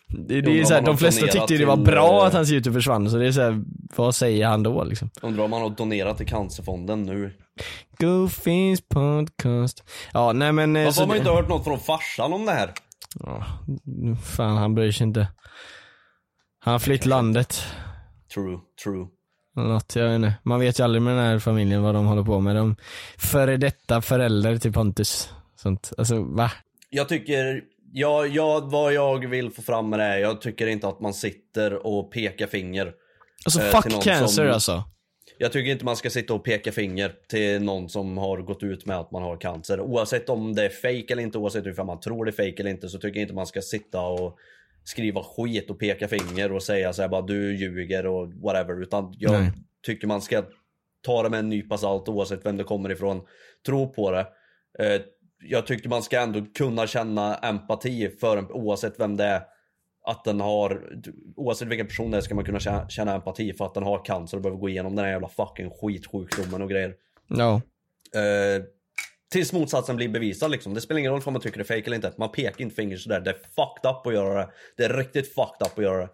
A: Det, det är
B: men
A: så här,
B: man
A: de flesta tyckte det var bra
B: eh,
A: att hans youtube försvann så det är så här, vad säger han då liksom?
B: Undrar om han har donerat till cancerfonden nu.
A: Goofys podcast. Ja nej men... eh,
B: Varför
A: så
B: har man inte hört något från farsan om det här?
A: Ja, fan han bryr sig inte. Han har flytt landet.
B: True, true.
A: Något, jag vet inte. Man vet ju aldrig med den här familjen vad de håller på med. De före detta föräldrar till Pontus. Sånt. Alltså va?
B: Jag tycker, ja, ja, vad jag vill få fram med det är, jag tycker inte att man sitter och pekar finger.
A: Alltså
B: Eh,
A: fuck cancer
B: som-
A: alltså.
B: Jag tycker inte man ska sitta och peka finger till någon som har gått ut med att man har cancer. Oavsett om det är fake eller inte, oavsett hur man tror det är fake eller inte, så tycker jag inte man ska sitta och skriva skit och peka finger och säga så här bara du ljuger och whatever. Utan jag
A: Nej.
B: tycker man ska ta det med en nypa salt oavsett vem det kommer ifrån. Tro på det. Eh, jag tycker man ska ändå kunna känna empati för en, oavsett vem det är. Att den har, oavsett vilken person det är ska man kunna känna, känna empati för att den har cancer och behöver gå igenom den här jävla fucking skitsjukdomen och grejer.
A: Ja.
B: Eh, tills motsatsen blir bevisad liksom. Det spelar ingen roll om man tycker det är fake eller inte. Man pekar inte finger sådär. Det är fucked up att göra det. Det är riktigt fucked up att göra det.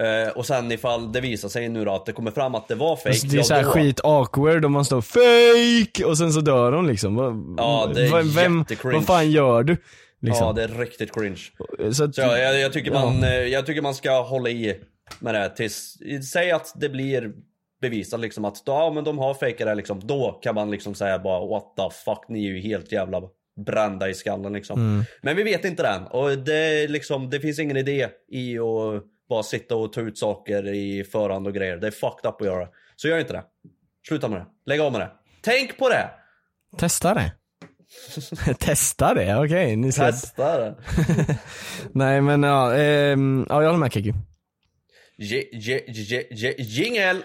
B: Eh, och sen ifall det visar sig nu då att det kommer fram att det var fake.
A: Alltså, det är
B: ja,
A: så här
B: då-
A: skit awkward om man står fake och sen så dör hon liksom.
B: Ja, det är
A: vem,
B: jättecringe.
A: vad fan gör du? Liksom.
B: Ja, det är riktigt cringe.
A: så att,
B: Så jag, jag, jag, tycker
A: Ja.
B: man, eh, jag tycker man ska hålla i med det tills, säg att det blir bevisat liksom att ja men de har fejkat det liksom. Då kan man liksom säga bara what the fuck ni är ju helt jävla brända i skallen liksom.
A: Mm.
B: Men vi vet inte den och det liksom, det finns ingen idé i att bara sitta och ta ut saker i förhand och grejer. Det är fucked up att göra. Så gör inte det. Sluta med det. Lägg av med det. Tänk på det!
A: Testa det. Testa det, okej. ni ska...
B: Testa det.
A: Nej men ja, ehm, ja jag håller med Kiki.
B: Jingel!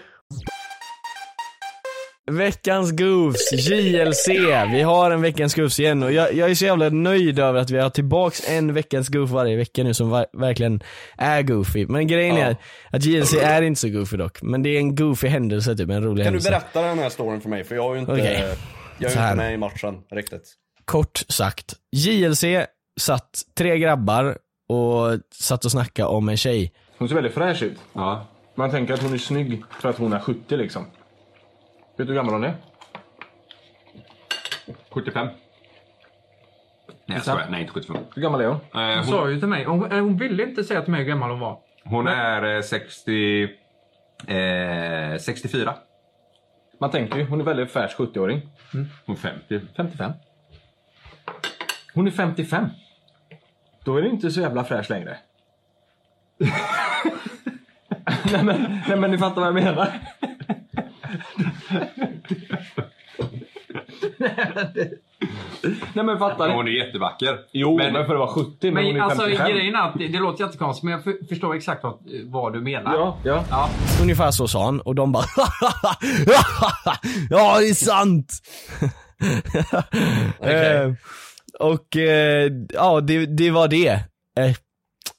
A: Veckans Goofs, JLC. Vi har en Veckans Goofs igen och jag, jag är så jävla nöjd över att vi har tillbaks en Veckans Goof varje vecka nu som verkligen är goofy. Men grejen
B: Ja.
A: är att JLC är inte så goofy dock. Men det är en goofy händelse typ, en rolig
B: Kan du
A: händelse.
B: berätta den här storyn för mig? För jag har ju inte,
A: Okej.
B: jag är inte med i matchen riktigt.
A: Kort sagt, JLC satt tre grabbar och satt och snackade om en tjej.
D: Hon ser väldigt fräsch ut. Ja. Man tänker att hon är snygg för att hon är 70 liksom. Vet du hur gammal hon är?
E: 75. Nej jag skojar, nej inte 75.
D: Hur gammal är hon?
E: Eh,
F: Hon
E: hon,
F: sa ju till mig, hon, eh, hon ville inte säga till mig hur gammal hon var.
E: hon är eh, 60... Eh, 64.
D: Man tänker ju, hon är väldigt fräsch 70-åring.
E: Hon är 50.
D: 55. Hon är 55. Då är det inte så jävla fräsch längre. nej, men, nej men ni fattar vad jag menar. Nej men fattar
E: Hon
D: ni?
E: är jättevacker.
D: Jo, men,
E: men,
D: för att vara 70, men,
F: Men
D: hon är
F: alltså
D: 55.
F: grejen är att det, det låter jättekonstigt men jag för, förstår exakt vad, vad du menar.
D: Ja, ja.
F: Ja.
A: Ungefär så sa han och de bara Ja det är sant! eh, och eh, ja det, det var det.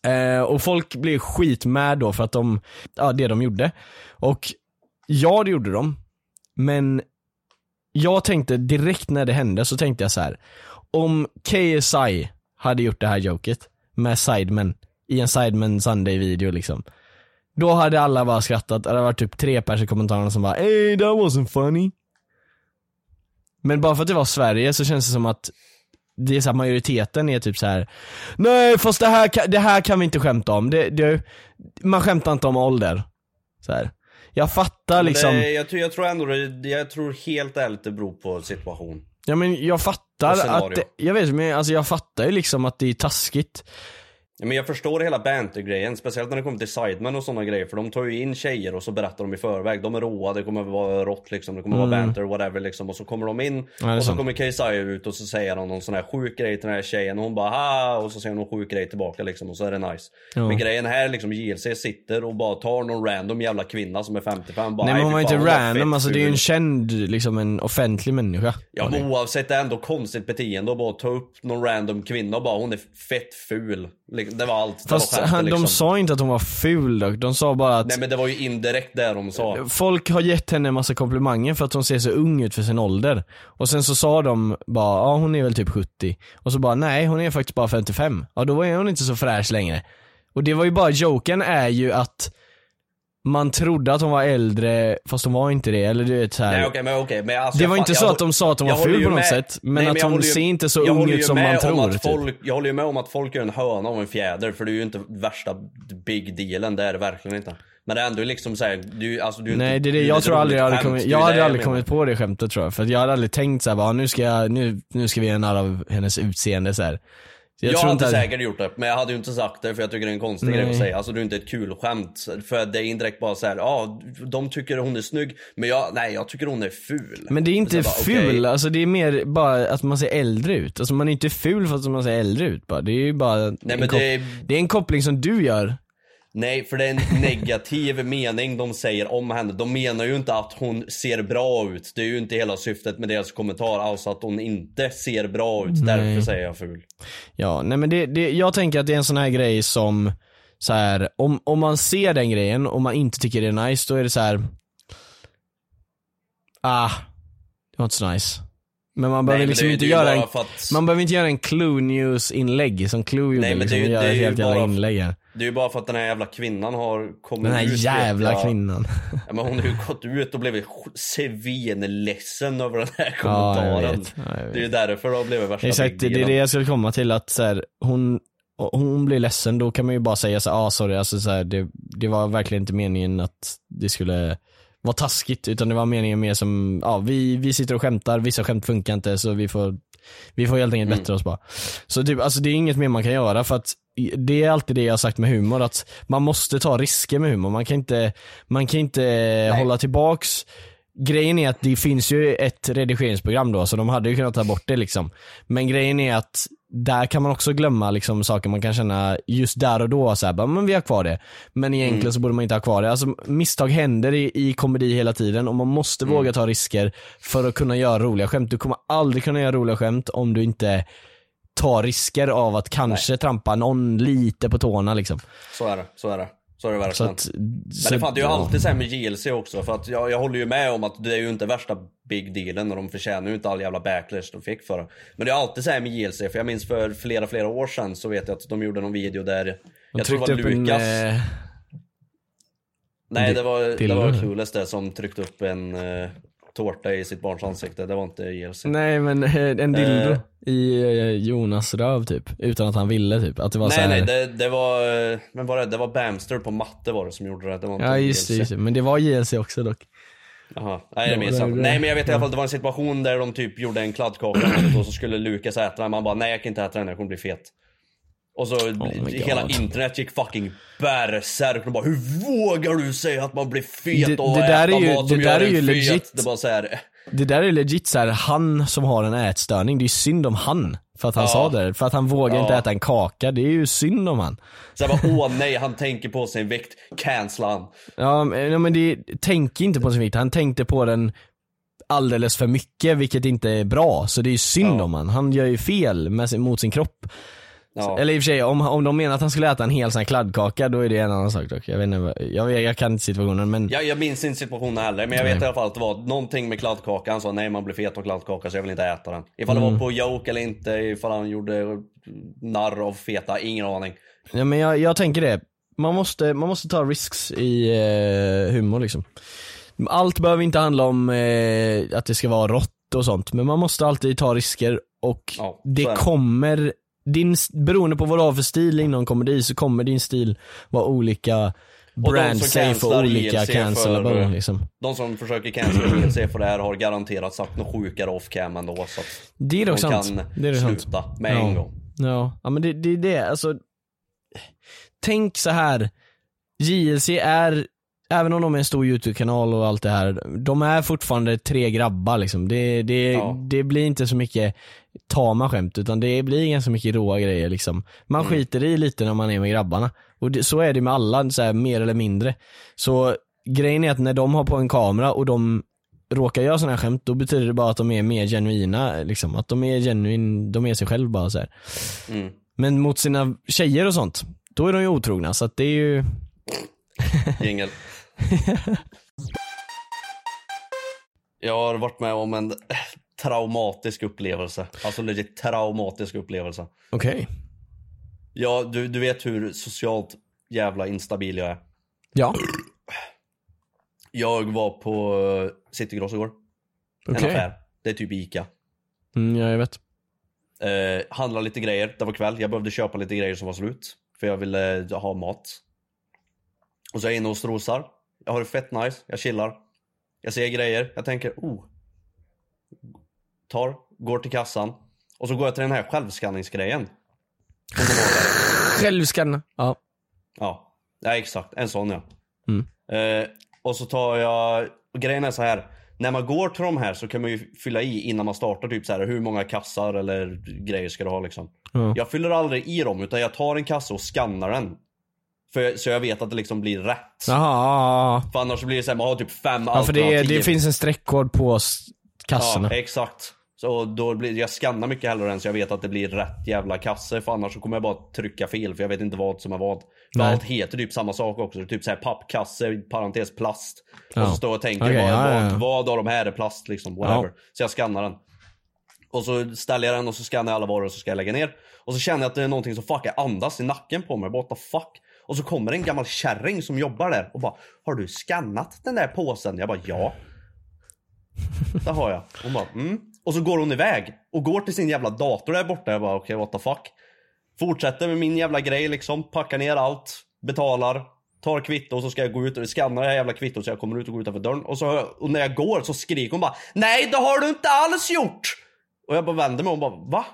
A: Eh, och folk blev skitmad då för att de, ja det de gjorde. Och ja det gjorde de. Men jag tänkte direkt när det hände så tänkte jag så här. Om KSI hade gjort det här joket med Sidemen i en Sidemen Sunday video liksom. Då hade alla bara skrattat, det hade varit typ tre pers i kommentarerna som bara Hey that wasn't funny. Men bara för att det var Sverige så känns det som att det är så här, majoriteten är typ så här. Nej fast det här, kan- det här kan vi inte skämta om. Det, det, man skämtar inte om ålder. Så här. Jag fattar liksom.
B: Det, jag, jag tror ändå det, jag tror helt ärligt det beror på situation.
A: Ja men jag fattar att, det, jag vet men alltså jag fattar ju liksom att det är taskigt.
B: Ja, Men jag förstår hela banter-grejen, speciellt när det kommer till sidemen och sådana grejer. För de tar ju in tjejer och så berättar de i förväg. De är råa, det kommer vara rått liksom. Det kommer vara banter, whatever liksom. Och så kommer de in
A: Mm. Ja, är
B: och så
A: sant.
B: kommer KSI ut och så säger han någon sån här sjuk grej till den här tjejen. Och hon bara ha och så säger hon någon sjuk grej tillbaka liksom. Och så är det nice.
A: Ja.
B: Men grejen här liksom, JLC sitter och bara tar någon random jävla kvinna som är 55. Bara,
A: Nej men hon var inte random, alltså det är ju
B: ful."
A: en känd, liksom en offentlig människa.
B: Ja men oavsett, det är ändå konstigt beteende att bara ta upp någon random kvinna och bara hon är fett ful. Liksom, Det var allt.
A: Fast
B: var
A: han,
B: liksom.
A: de sa inte att hon var ful dock, de sa bara att
B: Nej men det var ju indirekt det de sa.
A: Folk har gett henne en massa komplimanger för att hon ser så ung ut för sin ålder. Och sen så sa de bara, ja hon är väl typ 70. Och så bara, nej hon är faktiskt bara 55. Ja då är hon inte så fräsch längre. Och det var ju bara, joken är ju att man trodde att hon var äldre, fast hon var inte det, eller du vet så här.
B: Nej okej men okej men alltså
A: Det
B: jag
A: var
B: fa-
A: inte
B: jag
A: så att de sa att hon
B: jag
A: var ful på något
B: med-
A: sätt, men
B: Nej,
A: att
B: jag
A: hon
B: ju-
A: ser inte så
B: jag
A: ung ut som man tror,
B: att
A: typ.
B: folk, Jag håller ju med om att folk gör en höna av en fjäder för det är ju inte värsta big dealen, det är det verkligen inte. Men det är ändå liksom såhär, du, alltså du
A: Nej det är det, jag tror aldrig jag hade kommit, jag hade aldrig kommit på det skämtet tror jag. För att jag hade aldrig tänkt såhär nu ska jag, nu, nu ska vi göra narr av hennes utseende så här.
B: Jag,
A: tror
B: hade
A: inte
B: säkert gjort det, men jag hade ju inte sagt det för jag tycker det är en konstig
A: Nej.
B: grej att säga. Alltså det är inte ett kul skämt. För det är indirekt bara så här, ja, de tycker hon är snygg, men jag, nej jag tycker hon är ful.
A: Men det är inte
B: jag bara,
A: ful,
B: okej.
A: alltså det är mer bara att man ser äldre ut. Alltså man är inte ful för att man ser äldre ut bara. Det är ju bara
B: Nej,
A: en
B: men det är-
A: det är en koppling som du gör.
B: Nej, för det är en negativ mening de säger om henne. De menar ju inte att hon ser bra ut. Det är ju inte hela syftet med deras kommentar. Alltså att hon inte ser bra ut. Därför säger jag ful.
A: Ja, nej men det, det, jag tänker att det är en sån här grej som så här, om, om man ser den grejen och man inte tycker det är nice, då är det så här. Ah, det var inte så nice. Men man behöver liksom
B: det-
A: inte
B: det
A: göra en,
B: bara för att-
A: man behöver inte göra en Clue News inlägg som Clue gjorde
B: Nej, men
A: liksom,
B: det
A: och göra
B: det är ju bara-
A: inlägg.
B: Det är ju bara för att den här jävla kvinnan har kommit
A: Den här
B: ut.
A: jävla
B: jag.
A: kvinnan.
B: Ja, men hon har ju gått ut och blivit svinledsen över den här
A: Ja,
B: kommentaren.
A: Ja, vet.
B: det är ju därför det har blivit värsta
A: Exakt, det är det jag skulle komma till att så här, hon, hon blir ledsen, då kan man ju bara säga så här, ah sorry, alltså så här, det, det var verkligen inte meningen att det skulle vara taskigt, utan det var meningen mer som, ja vi, vi sitter och skämtar, vissa skämt funkar inte så vi får, vi får helt enkelt bättra oss bara. Så typ, alltså det är inget mer man kan göra för att det är alltid det jag har sagt med humor, att man måste ta risker med humor, man kan inte, man kan inte hålla tillbaks Grejen är att det finns ju ett redigeringsprogram då, så de hade ju kunnat ta bort det liksom. Men grejen är att där kan man också glömma liksom saker man kan känna just där och då, så här, bara, men vi har kvar det. Men egentligen
B: Mm.
A: så borde man inte ha kvar det. Alltså misstag händer i, i komedi hela tiden och man måste
B: Mm.
A: våga ta risker för att kunna göra roliga skämt. Du kommer aldrig kunna göra roliga skämt om du inte tar risker av att kanske trampa någon lite på tårna liksom.
B: Så är det, så är det. Så är det verkligen.
A: att,
B: Men det, fan, det är ju alltid så här med JLC också, för att jag, jag håller ju med om att det är ju inte värsta big dealen och de förtjänar ju inte all jävla backlash de fick för det. Men det är alltid så här med JLC, för jag minns för flera, flera år sedan så vet jag att de gjorde någon video där,
A: De
B: jag tror det var
A: upp en,
B: Lukas,
A: eh,
B: nej det var, det var Clueless det som tryckte upp en uh, tårta i sitt barns ansikte, det var inte JLC.
A: Nej men eh, en dildo
B: Eh.
A: i eh, Jonas röv typ, utan att han ville typ. Att det var så
B: Nej
A: här,
B: nej, det, det var, eh, men var det, det var Bamster på matte var det som gjorde det, det var inte
A: Ja just det, just det, men det var JLC också dock.
B: Jaha, nej det minns
A: det-
B: jag
A: det-
B: Nej men jag vet i alla fall, det var en situation där de typ gjorde en kladdkaka och så skulle Lukas äta den, man bara nej jag kan inte äta den, jag kommer bli fet. Och så
A: Oh
B: hela
A: God.
B: internet gick fucking bärsärk och bara hur vågar du säga att man blir fet
A: Det-
B: och
A: det där
B: äta
A: är ju-
B: mat
A: det
B: som
A: där
B: gör
A: är
B: en
A: ju
B: fet?
A: legit.
B: Det är bara så här.
A: Det där är legit så här, han som har en ätstörning, det är synd om han. För att han
B: Ja.
A: sa det, för att han vågar
B: Ja.
A: inte äta en kaka, det är ju synd om han.
B: Så här bara, åh nej han tänker på sin vikt, cancella han.
A: Ja men, det, tänk inte på sin vikt, han tänkte på den alldeles för mycket vilket inte är bra. Så det är ju synd
B: Ja.
A: om han. Han gör ju fel med mot sin kropp.
B: Ja.
A: Eller i och för sig, om, om de menar att han skulle äta en hel sån här kladdkaka, då är det en annan sak dock. Jag vet inte, jag, jag kan inte situationen men
B: Jag, jag minns inte situationen heller, men jag vet i alla fall att det var någonting med kladdkaka. Han sa nej man blir fet av kladdkaka så jag vill inte äta den. Ifall det var på joke eller inte, ifall han gjorde narr av feta, ingen aning.
A: Ja men jag, jag tänker det, man måste, man måste ta risks i eh, humor liksom. Allt behöver inte handla om eh, att det ska vara rått och sånt, men man måste alltid ta risker och
B: Ja,
A: det. kommer, din, beroende på vad du har för stil inom komedi så kommer din stil vara olika brand safe
B: cancelar
A: olika
B: för-
A: cancelable liksom.
B: De som försöker cancella ILC för det här har garanterat sagt något sjukare off cam ändå så att
A: Det är
B: de
A: sant.
B: kan
A: Det är dock sant.
B: sluta med
A: Ja.
B: en gång.
A: Ja, ja men det är det, det, alltså Tänk så här. JLC är, även om de är en stor YouTube-kanal och allt det här, de är fortfarande tre grabbar liksom. Det, det,
B: Ja.
A: det blir inte så mycket tama skämt utan det blir ganska mycket råa grejer liksom. Man
B: Mm.
A: skiter i lite när man är med grabbarna. Och det, så är det med alla, så här, mer eller mindre. Så grejen är att när de har på en kamera och de råkar göra sådana här skämt, då betyder det bara att de är mer genuina liksom. Att de är genuin, de är sig själv bara så.
B: Mm.
A: Men mot sina tjejer och sånt, då är de ju otrogna så att det är ju
B: Jingel. Jag har varit med om en traumatisk upplevelse. Alltså legit traumatisk upplevelse.
A: Okej.
B: Ja, du, du vet hur socialt jävla instabil jag är.
A: Ja.
B: Jag var på eh, Citygross igår. En
A: Okej.
B: affär. Det är typ Ica.
A: Mm, ja, jag vet.
B: Eh, handla lite grejer. Det var kväll. Jag behövde köpa lite grejer som var slut. För jag ville ha mat. Och så är jag inne och strosar. Jag har det fett nice. Jag chillar. Jag ser grejer. Jag tänker, oh. Tar, går till kassan. Och så går jag till den här självskanningsgrejen.
A: Självskanna. Ja.
B: Ja, ja exakt. En sån ja.
A: Mm.
B: Eh, och så tar jag, och grejen är så här. När man går till de här så kan man ju fylla i innan man startar typ så här hur många kassar eller grejer ska du ha liksom.
A: Ja.
B: Jag fyller aldrig i dem utan jag tar en kassa och skannar den. För, så jag vet att det liksom blir rätt.
A: Jaha.
B: För annars blir det så här, man har typ fem
A: Ja, för det,
B: alternativ.
A: det finns en streckkod på kassorna.
B: Ja, exakt. Så då blir, jag skannar mycket hellre än så jag vet att det blir rätt jävla kasse för annars så kommer jag bara trycka fel för jag vet inte vad som är vad. För
A: Nej.
B: allt heter typ samma sak också. Typ såhär pappkasse, parentes plast.
A: Ja.
B: Och så står jag och tänker
A: Okej,
B: vad,
A: ja,
B: vad, vad av de här är plast liksom, whatever. Så jag skannar den. Och så ställer jag den och så skannar jag alla varor och så ska jag lägga ner. Och så känner jag att det är någonting som fuckar andas i nacken på mig. What the fuck? Och så kommer en gammal kärring som jobbar där och bara Har du skannat den där påsen? Jag bara ja. Det har jag. Hon bara mm. Och så går hon iväg och går till sin jävla dator där borta. Jag bara okej what the fuck. Fortsätter med min jävla grej liksom. Packar ner allt. Betalar. Tar kvitto och så ska jag gå ut och skanna det här jävla kvittot så jag kommer ut och går utanför dörren. Och, så, och när jag går så skriker hon bara Nej det har du inte alls gjort! Och jag bara vänder mig och hon bara va?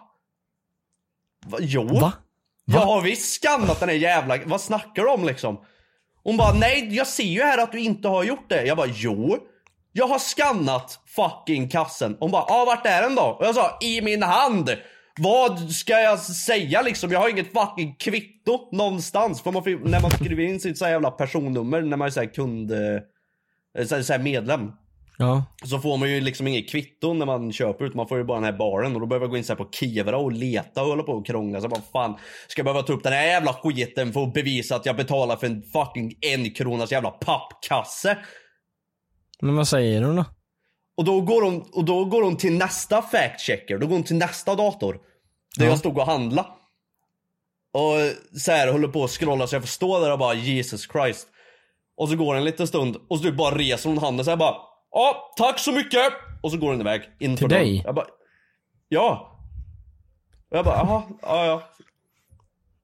B: va? Jo.
A: Va?
B: Jag har visst skannat den här jävla... Vad snackar du om liksom? Hon bara nej jag ser ju här att du inte har gjort det. Jag bara jo. Jag har skannat fucking kassen. Hon bara ah vart är den då? Och jag sa i min hand. Vad ska jag säga liksom? Jag har inget fucking kvitto någonstans. För man när man skriver in sitt så jävla personnummer när man är så kund... eh, Så här, så här medlem.
A: Ja.
B: Så får man ju liksom inget kvitto när man köper ut. Man får ju bara den här baren och då behöver jag gå in så här på Kivra och leta och hålla på och krångla. Så bara fan, ska jag behöva ta upp den här jävla skiten för att bevisa att jag betalar för en fucking en kronas jävla pappkasse?
A: Men vad säger hon då?
B: Och då går hon, och då går hon till nästa fact checker. Då går hon till nästa dator. Där
A: Ja.
B: jag stod och handla. Och så här håller på att scrolla så jag får stå där och bara Jesus Christ. Och så går det en liten stund och så typ bara reser hon handen så här bara Ja, tack så mycket! Och så går hon iväg. Inför
A: Till dig?
B: Jag bara Ja. Och jag bara jaha, ja ja.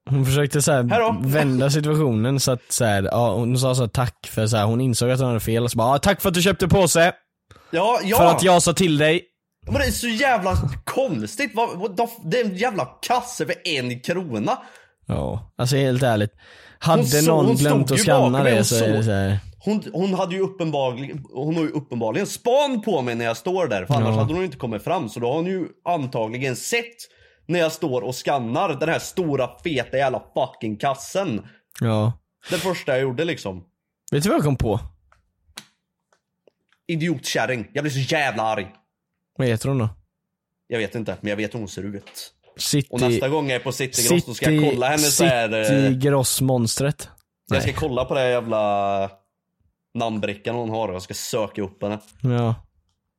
A: Hon försökte så här vända situationen så att så här, ja, hon sa så tack för så här, hon insåg att hon hade fel och så bara, ja, tack för att du köpte påse.
B: Ja, ja.
A: För att jag sa till dig.
B: Men det är så jävla konstigt. Det är en jävla kasse för en krona.
A: Ja, alltså helt ärligt. Hade
B: Hon så-
A: någon
B: hon
A: glömt att
B: mig,
A: det så
B: såg.
A: så här.
B: Hon, hon hade ju uppenbarligen, hon har ju uppenbarligen span på mig när jag står där. För annars
A: Ja.
B: hade hon inte kommit fram. Så då har hon ju antagligen sett när jag står och skannar den här stora feta jävla fucking kassen.
A: Ja.
B: Det första jag gjorde liksom.
A: Vet du vad jag kom på?
B: Idiotkärring. Jag blir så jävla arg.
A: Vad heter hon då?
B: Jag vet inte, men jag vet hur hon ser ut.
A: City,
B: Och nästa gång jag är på City Gross då ska jag kolla henne så här. eh,
A: City Gross-monstret.
B: Jag ska kolla på det jävla namnbrickan hon har och jag ska söka upp henne.
A: Ja.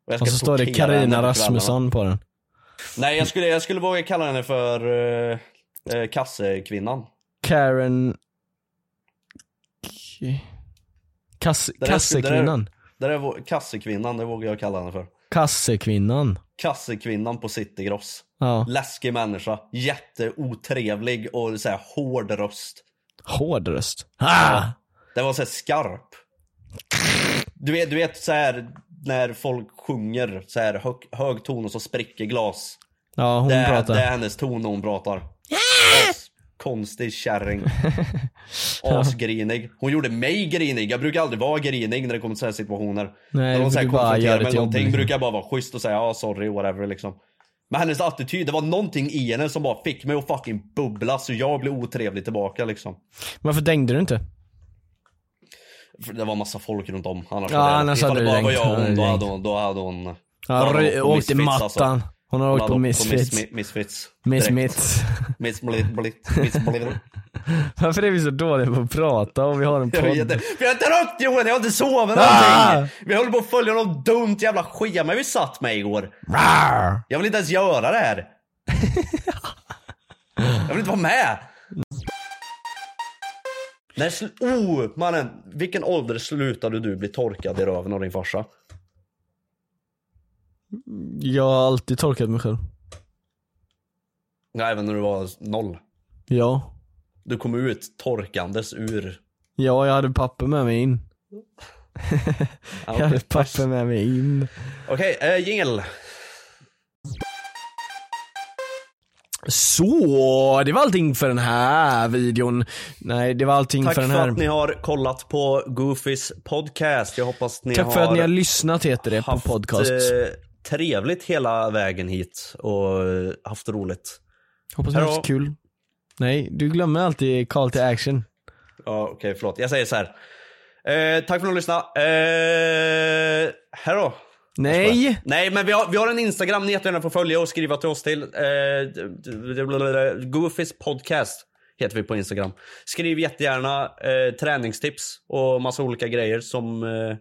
B: Och,
A: Och så står det Karina Rasmusson på den.
B: Nej jag skulle, jag skulle våga kalla henne för uh, uh, kassekvinnan.
A: Karen... Kass,
B: Det där-
A: kassekvinnan.
B: Det där är kassekvinnan, det vågar jag kalla henne för.
A: Kassekvinnan.
B: Kassekvinnan på City Gross.
A: Ja.
B: Läskig människa, jätteotrevlig och så här hård röst.
A: Hård röst. Ah!
B: Det var så här skarp. Du vet, du vet så här när folk sjunger så här hög, hög ton och så spricker glas.
A: Ja, hon
B: det,
A: pratar.
B: det är hennes ton när hon pratar. Konstig kärring. Asgrinig. Hon gjorde mig grinig. Jag brukar aldrig vara grinig när det kommer till sådana situationer.
A: Nej,
B: när hon så här
A: brukar bara
B: konfronterar mig med någonting
A: liksom.
B: brukar jag bara vara schysst och säga ja sorry whatever liksom. Men hennes attityd, det var någonting i henne som bara fick mig att fucking bubbla så jag blev otrevlig tillbaka liksom.
A: Varför dängde du inte?
B: För det var massa folk runt om. Annars
A: Ja,
B: hade
A: annars hade du
B: bara var jag och
A: Hade
B: hon, då hade hon, då hade hon... då hade hon
A: rö-
B: åkt på
A: åkt i
B: Misfits,
A: mattan.
B: alltså.
A: Hon har åkt på Misfits.
B: Miss, Misfits.
A: Miss. Varför är vi så dåliga på att prata och vi har en
B: Jag
A: podd?
B: har inte rökt Johan, jag har inte sovit
A: Ah!
B: någonting. Vi håller på att följa något dumt jävla schema vi satt med igår. Jag vill inte ens göra det här. Jag vill inte vara med. När oh, mannen. Vilken ålder slutade du bli torkad i röven av din farsa?
A: Jag har alltid torkat mig själv.
B: Även när du var noll.
A: Ja.
B: Du kom ut torkandes ur...
A: Ja, jag hade papper med mig in.
B: Ja,
A: Jag hade papper med mig in.
B: Okej, okay, uh, jingel.
A: Så, det var allting för den här videon. Nej, det var allting
B: Tack
A: för
B: för,
A: den här.
B: att ni har kollat på Goofys podcast. Jag hoppas ni
A: Tack
B: har
A: för att ni har lyssnat heter det på podcast.
B: eh, trevligt hela vägen hit och haft roligt.
A: Hoppas ni har haft kul. Nej, du glömmer alltid call to action.
B: Ja, okej, förlåt. Jag säger så här. Eh, tack för att ni har lyssnat. Eh, här då.
A: Nej!
B: Nej, men vi har, vi har en Instagram ni jättegärna får följa och skriva till oss till. Eh, Goofys podcast heter vi på Instagram. Skriv jättegärna eh, träningstips och massa olika grejer som eh,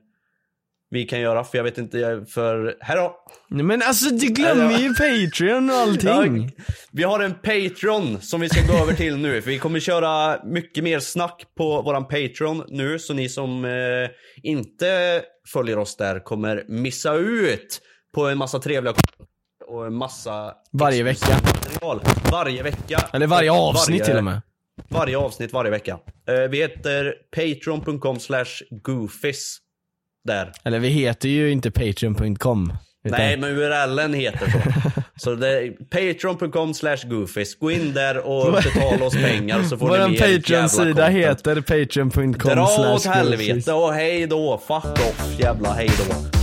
B: vi kan göra. För jag vet inte, jag- för här då.
A: Nej, Men alltså du glömmer ju Patreon och allting.
B: Ja, vi har en Patreon som vi ska gå över till nu. För vi kommer köra mycket mer snack på våran Patreon nu. Så ni som eh, inte följer oss där kommer missa ut på en massa trevliga och en massa
A: Varje vecka.
B: material. Varje vecka.
A: Eller varje avsnitt
B: varje-
A: till och med.
B: Varje avsnitt varje vecka. Eh, vi heter patreon.com slash goofis. Där.
A: Eller vi heter ju inte patreon.com.
B: Nej, men URLen heter så. så det är patreon.com slash goofies. Gå in där och betala oss pengar så får
A: Vår
B: ni mer
A: Patreon-sida heter patreon.com
B: Dra
A: slash
B: åt helvete och hej då. Fuck off jävla hej då.